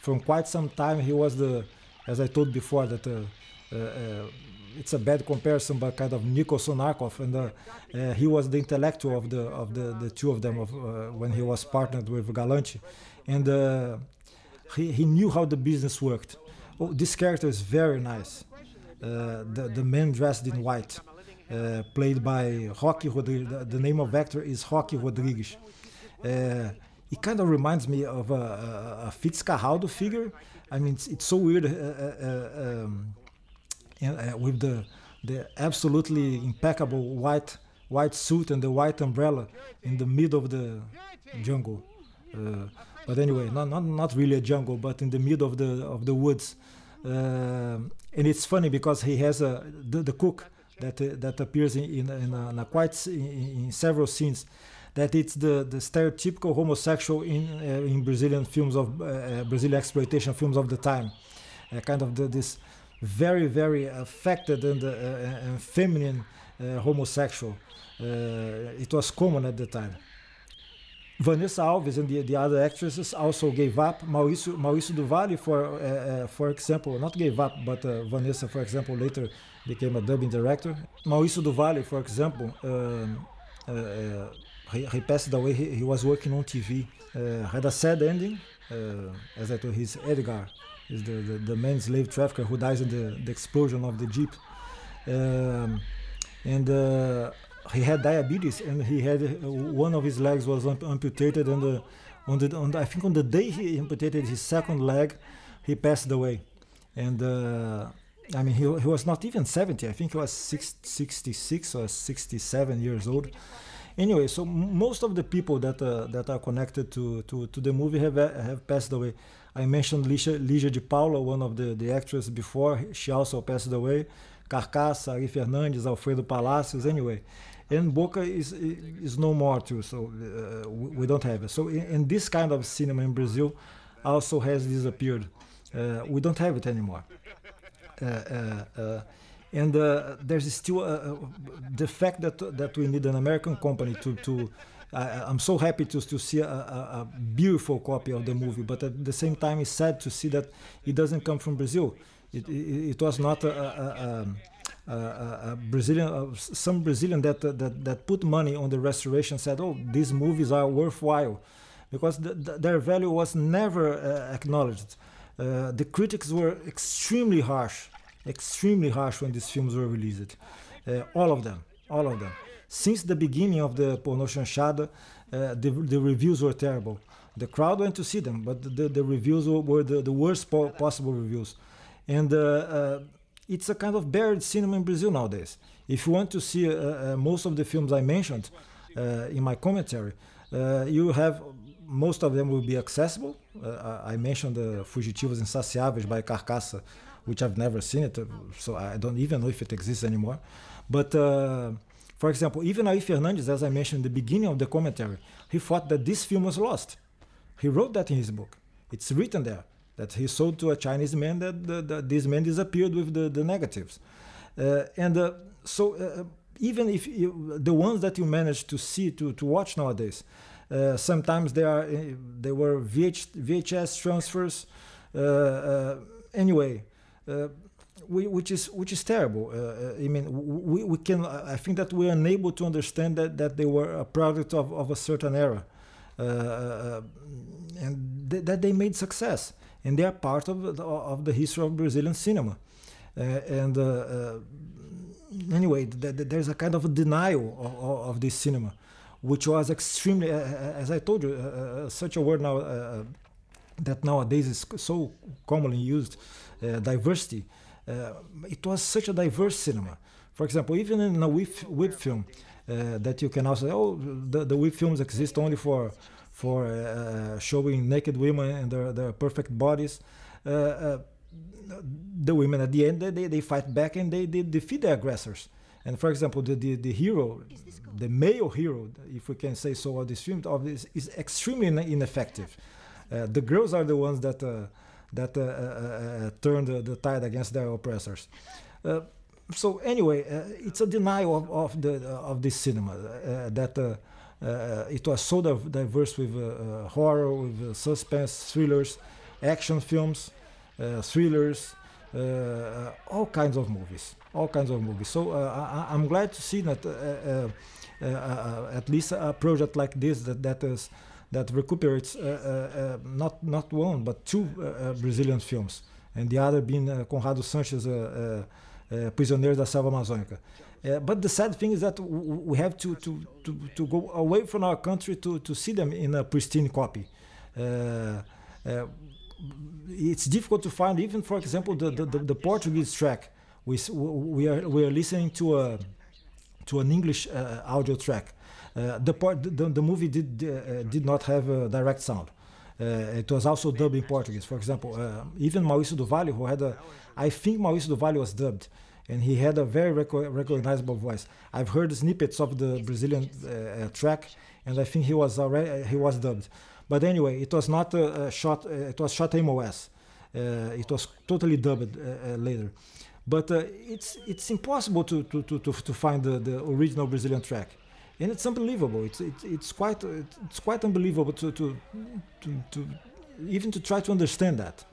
from quite some time he was the, as I told before, that uh, uh, uh it's a bad comparison, but kind of Nicholson Narkov, and uh, uh, he was the intellectual of the of the, the two of them of, when he was partnered with Galante, and he he knew how the business worked. Oh, this character is very nice. the the man dressed in white, played by Rocky Rodrigues. The, the, name of actor is Rocky Rodriguez. Uh, it kind of reminds me of a, a, a Fitzcarraldo figure. I mean, it's, it's so weird uh, uh, uh uh, with the the absolutely impeccable white white suit and the white umbrella in the middle of the jungle. Uh, but anyway, not, not not really a jungle, but in the middle of the of the woods. and it's funny because he has a the, the cook that that appears in in, in, a, in a quite in, in several scenes that it's the, the stereotypical homosexual in uh, in Brazilian films of uh, uh Brazilian exploitation films of the time, uh, kind of the, this very very affected and, uh, and feminine homosexual. it was common at the time. Vanessa Alves and the, the other actresses also gave up. Mauricio, Mauricio do Valle, for uh, uh, for example, not gave up, but uh, Vanessa, for example, later became a dubbing director. Mauricio do Valle, for example, um, he, he passed away. He, he, was working on TV. Uh, had a sad ending. Uh, as I told, he's Edgar, is the, the, the man slave trafficker who dies in the, the explosion of the jeep. Um, and uh, he had diabetes, and he had uh, one of his legs was amputated. And uh, on the, on the, I think on the day he amputated his second leg, he passed away. And uh, I mean, he, he was not even 70. I think he was six, 66 or 67 years old anyway, so most of the people that uh, that are connected to, to, to the movie have uh, have passed away. I mentioned Ligia, de Paula, one of the, the actresses before. She also passed away. Carcaça, Ari Fernandes, Alfredo Palacios, anyway. And Boca is is no more too, so uh, we don't have it. So in, in, this kind of cinema in Brazil also has disappeared. Uh, we don't have it anymore. Uh, uh, and uh, there's still uh, uh, the fact that that we need an American company to to. I'm so happy to to see a, a, a, beautiful copy of the movie, but at the same time, it's sad to see that it doesn't come from Brazil. It, it, it was not a, a Brazilian, some Brazilian that, that that put money on the restoration said, "Oh, these movies are worthwhile," because the, the, their value was never acknowledged. Uh, the critics were extremely harsh extremely harsh when these films were released. Uh, all of them, all of them. Since the beginning of the porno chanchada, uh, the, the reviews were terrible. The crowd went to see them, but the, the reviews were the, the worst po possible reviews. And uh, uh, it's a kind of buried cinema in Brazil nowadays. If you want to see uh, uh, most of the films I mentioned in my commentary, you have most of them will be accessible. I mentioned the Fugitivos Insaciáveis by Carcaça, which I've never seen it, so I don't even know if it exists anymore. But for example, even Ari Fernandes, as I mentioned in the beginning of the commentary, he thought that this film was lost. He wrote that in his book. It's written there that he sold to a Chinese man that, this man disappeared with the, the negatives. Uh, and uh, so uh, even if you, the ones that you manage to see, to, to watch nowadays, uh, sometimes they are uh, they were VH, VHS transfers. Uh, anyway, which is which is terrible. Uh, uh, I mean, we, we can. I think that we are unable to understand that, that they were a product of, of a certain era, uh, and th that they made success and they are part of the, of the history of Brazilian cinema. Uh, and uh, uh, anyway, th th there's a kind of a denial of, of, this cinema, which was extremely, as I told you, such a word now that nowadays is so commonly used, diversity. It was such a diverse cinema. For example, even in a WIP, WIP film, uh, that you can also oh the, the WIP films exist only for for uh, showing naked women and their, their perfect bodies. Uh, uh, the women at the end they, they fight back and they, they defeat the aggressors. And for example, the, the, the hero, the male hero, if we can say so, of this film of this, is extremely ineffective. Uh, the girls are the ones that uh, that uh, uh, uh, uh turn the, the, tide against their oppressors. so anyway, it's a denial of, of the of this cinema that uh, it was so diverse with uh, uh, horror, with suspense, thrillers, action films, thrillers, all kinds of movies, all kinds of movies. So I, am glad to see that at least a project like this that that is that recuperates uh, uh, not not one but two uh, Brazilian films, and the other being Conrado Sanchez' Prisioneiras da Selva Amazônica. Uh, but the sad thing is that we have to, to, to, to go away from our country to, to see them in a pristine copy. Uh, uh, it's difficult to find, even for example, the, the, the Portuguese track. We, we, are, we are listening to, a, to an English uh, audio track. Uh, the, the, the movie did, uh, did not have a direct sound. it was also dubbed in Portuguese. For example, even Mauricio do Valle, who had a, I think Mauricio do Valle was dubbed and he had a very recognizable voice. I've heard snippets of the Brazilian uh, track, and I think he was already he was dubbed. But anyway, it was not uh, shot. Uh, it was shot MOS. Uh, it was totally dubbed uh, uh, later. But it's it's impossible to to, to, to find the, the original Brazilian track, and it's unbelievable. It's it's, it's quite it's quite unbelievable to, to to to even to try to understand that.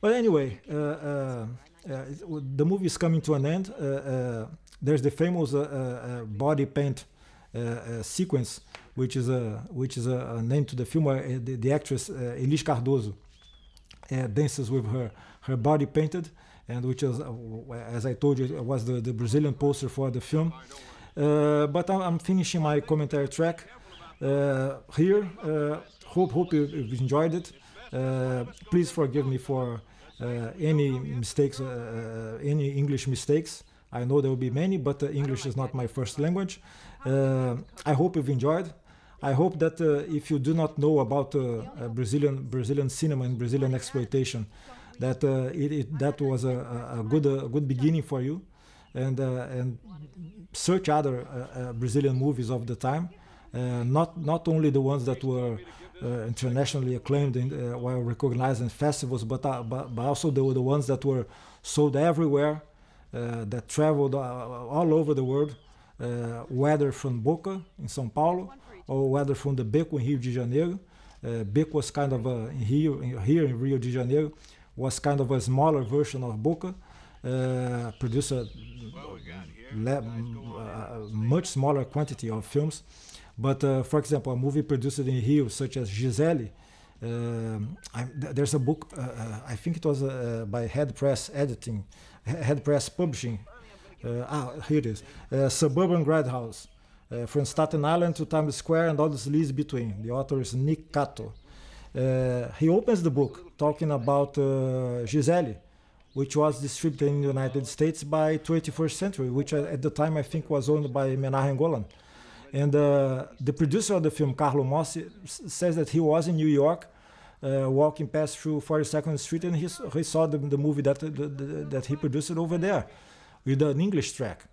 But anyway. Uh, uh, uh the movie is coming to an end. Uh, uh, there's the famous uh, body paint sequence, which is a which is a, a name to the film. The, the, actress Elis Cardoso dances with her her body painted, and which is, as I told you, was the, the Brazilian poster for the film. Uh, but I'm, I'm, finishing my commentary track uh, here. Uh, hope hope you've enjoyed it. please forgive me for uh, any mistakes, uh, uh, any English mistakes. I know there will be many, but English is not my first language. I hope you've enjoyed. I hope that if you do not know about Brazilian Brazilian cinema and Brazilian exploitation, that it, it, that was a, a good a good beginning for you, and and search other Brazilian movies of the time. Uh, not not only the ones that were uh, internationally acclaimed uh, were recognized in festivals, but, uh, but, but also the, the ones that were sold everywhere, that traveled all over the world, whether from Boca in São Paulo or whether from the Beco in Rio de Janeiro. Uh, was kind of a, in in, here in Rio de Janeiro, was kind of a smaller version of Boca. Uh, produced a le- uh, much smaller quantity of films. But uh, for example, a movie produced in Rio, such as Gisele, th- there's a book, uh, uh, I think it was uh, by Head Press Editing, Head Press Publishing. ah, here it is Suburban Grindhouse. Uh, from Staten Island to Times Square and all the leads between. The author is Nick Cato. Uh, he opens the book talking about uh, Giselle, which was distributed in the United States by 21st Century, which at the time I think was owned by Menahem Golan. And uh, the producer of the film, Carlo Mossy, says that he was in New York uh, walking past through 42nd Street and he, he saw the, the movie that, the, the, that he produced over there with an English track.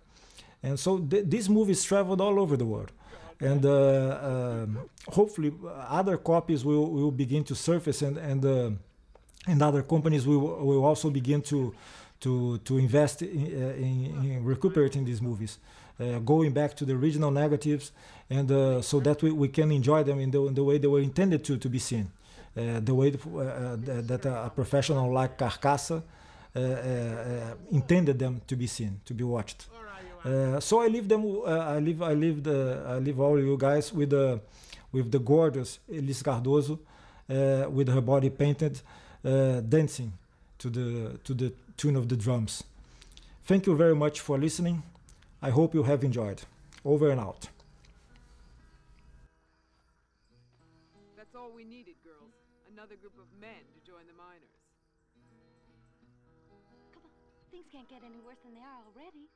And so th- these movies traveled all over the world. And uh, um, hopefully, other copies will, will begin to surface, and, and, uh, and other companies will, will also begin to, to, to invest in, uh, in, in recuperating these movies. Uh, going back to the original negatives, and uh, so that we, we can enjoy them in the, in the way they were intended to, to be seen. Uh, the way that a professional like Carcaça intended them to be seen, to be watched. Uh, so I leave them. Uh, I leave. I leave the. I leave all you guys with the, with the gorgeous Elis Cardoso, uh, with her body painted, Uh, dancing to the to the tune of the drums. Thank you very much for listening. I hope you have enjoyed. Over and out. That's all we needed, girls. Another group of men to join the miners. Come on, things can't get any worse than they are already.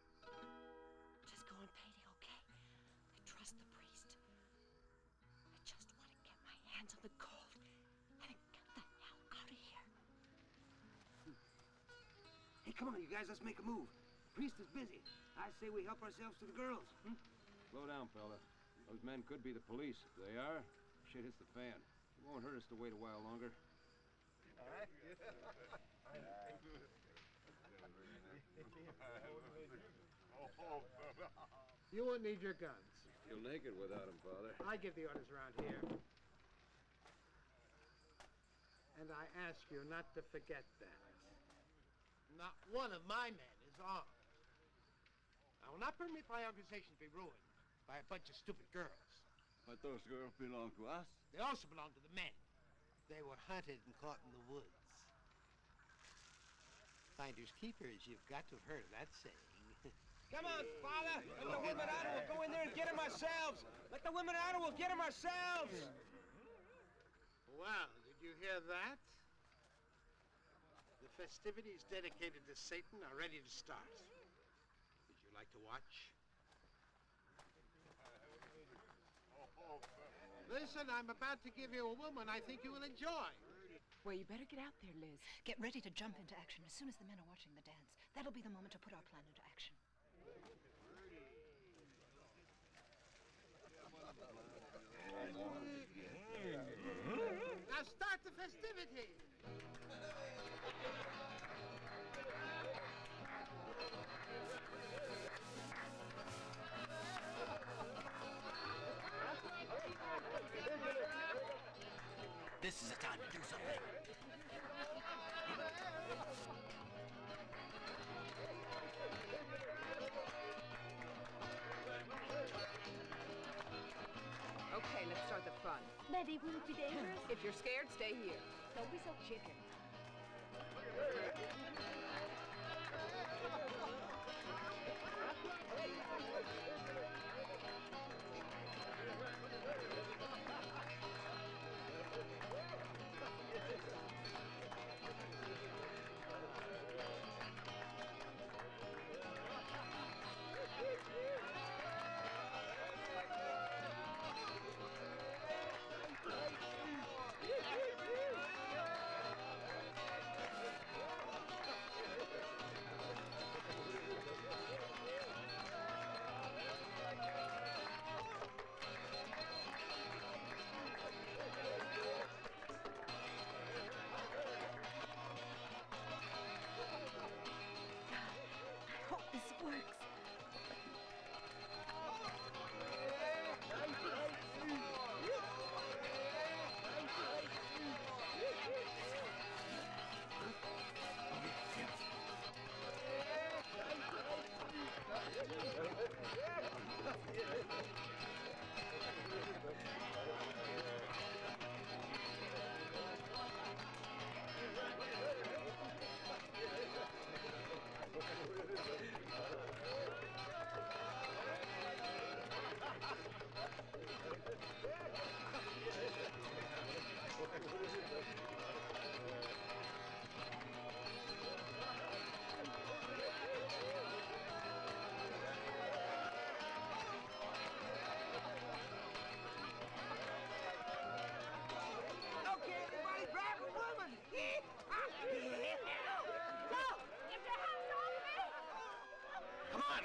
Come on, you guys, let's make a move. priest is busy. I say we help ourselves to the girls. Hmm? Slow down, fella. Those men could be the police. If they are, shit hits the fan. It won't hurt us to wait a while longer. All right. You won't need your guns. You'll naked without them, Father. I give the orders around here. And I ask you not to forget that. Not one of my men is armed. I will not permit my organization to be ruined by a bunch of stupid girls. But those girls belong to us? They also belong to the men. They were hunted and caught in the woods. Finders keepers, you've got to have heard of that saying. Come on, Father! Let the women out and we'll go in there and get them ourselves! Let the women out and we'll get them ourselves! Well, did you hear that? The festivities dedicated to Satan are ready to start. Would you like to watch? Listen, I'm about to give you a woman I think you will enjoy. Well, you better get out there, Liz. Get ready to jump into action as soon as the men are watching the dance. That'll be the moment to put our plan into action. Now start the festivities. This is the time to do something. Okay, let's start the fun. Maddie, will it be dangerous? If you're scared, stay here. Don't be so chicken.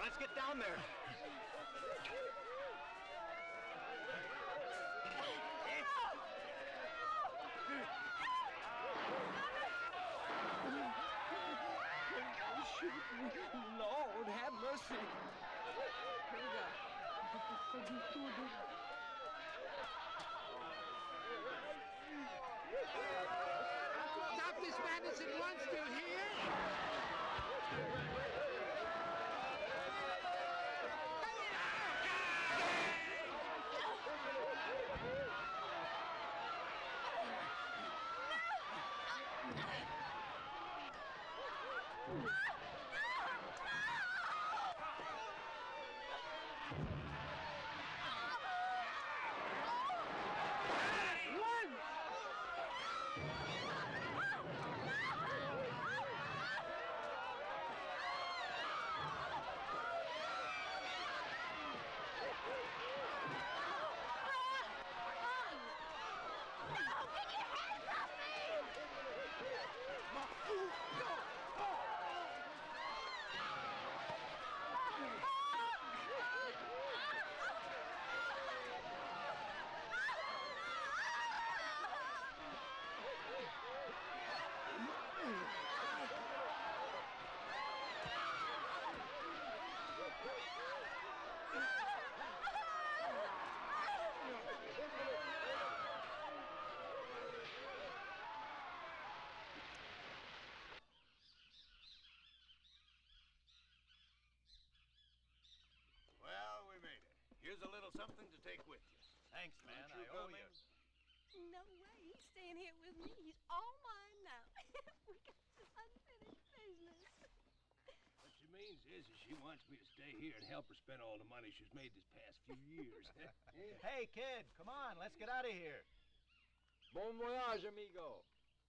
Let's get down there. Lord, have mercy. Here we go. Stop this madness at once, do you hear? Well, we made it. Here's a little something to take with you. Thanks, man. Aren't you I owe coming? you. No way. He's staying here with me. He's all mine now. we got some unfinished business. What she means is, is she wants me to stay here and help her spend all the money she's made this past few years. Hey, kid, come on. Let's get out of here. Bon voyage, amigo.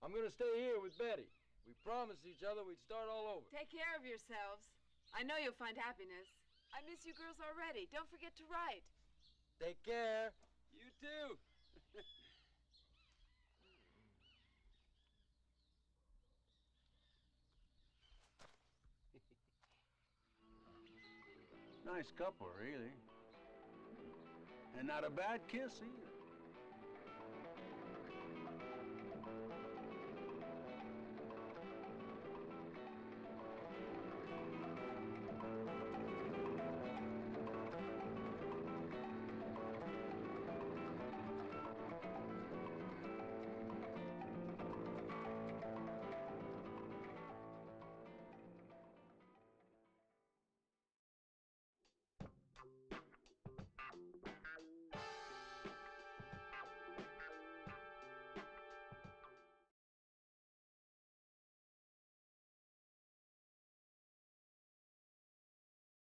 I'm gonna stay here with Betty. We promised each other we'd start all over. Take care of yourselves. I know you'll find happiness. I miss you girls already. Don't forget to write. Take care. You too. Nice couple, really. And not a bad kiss either.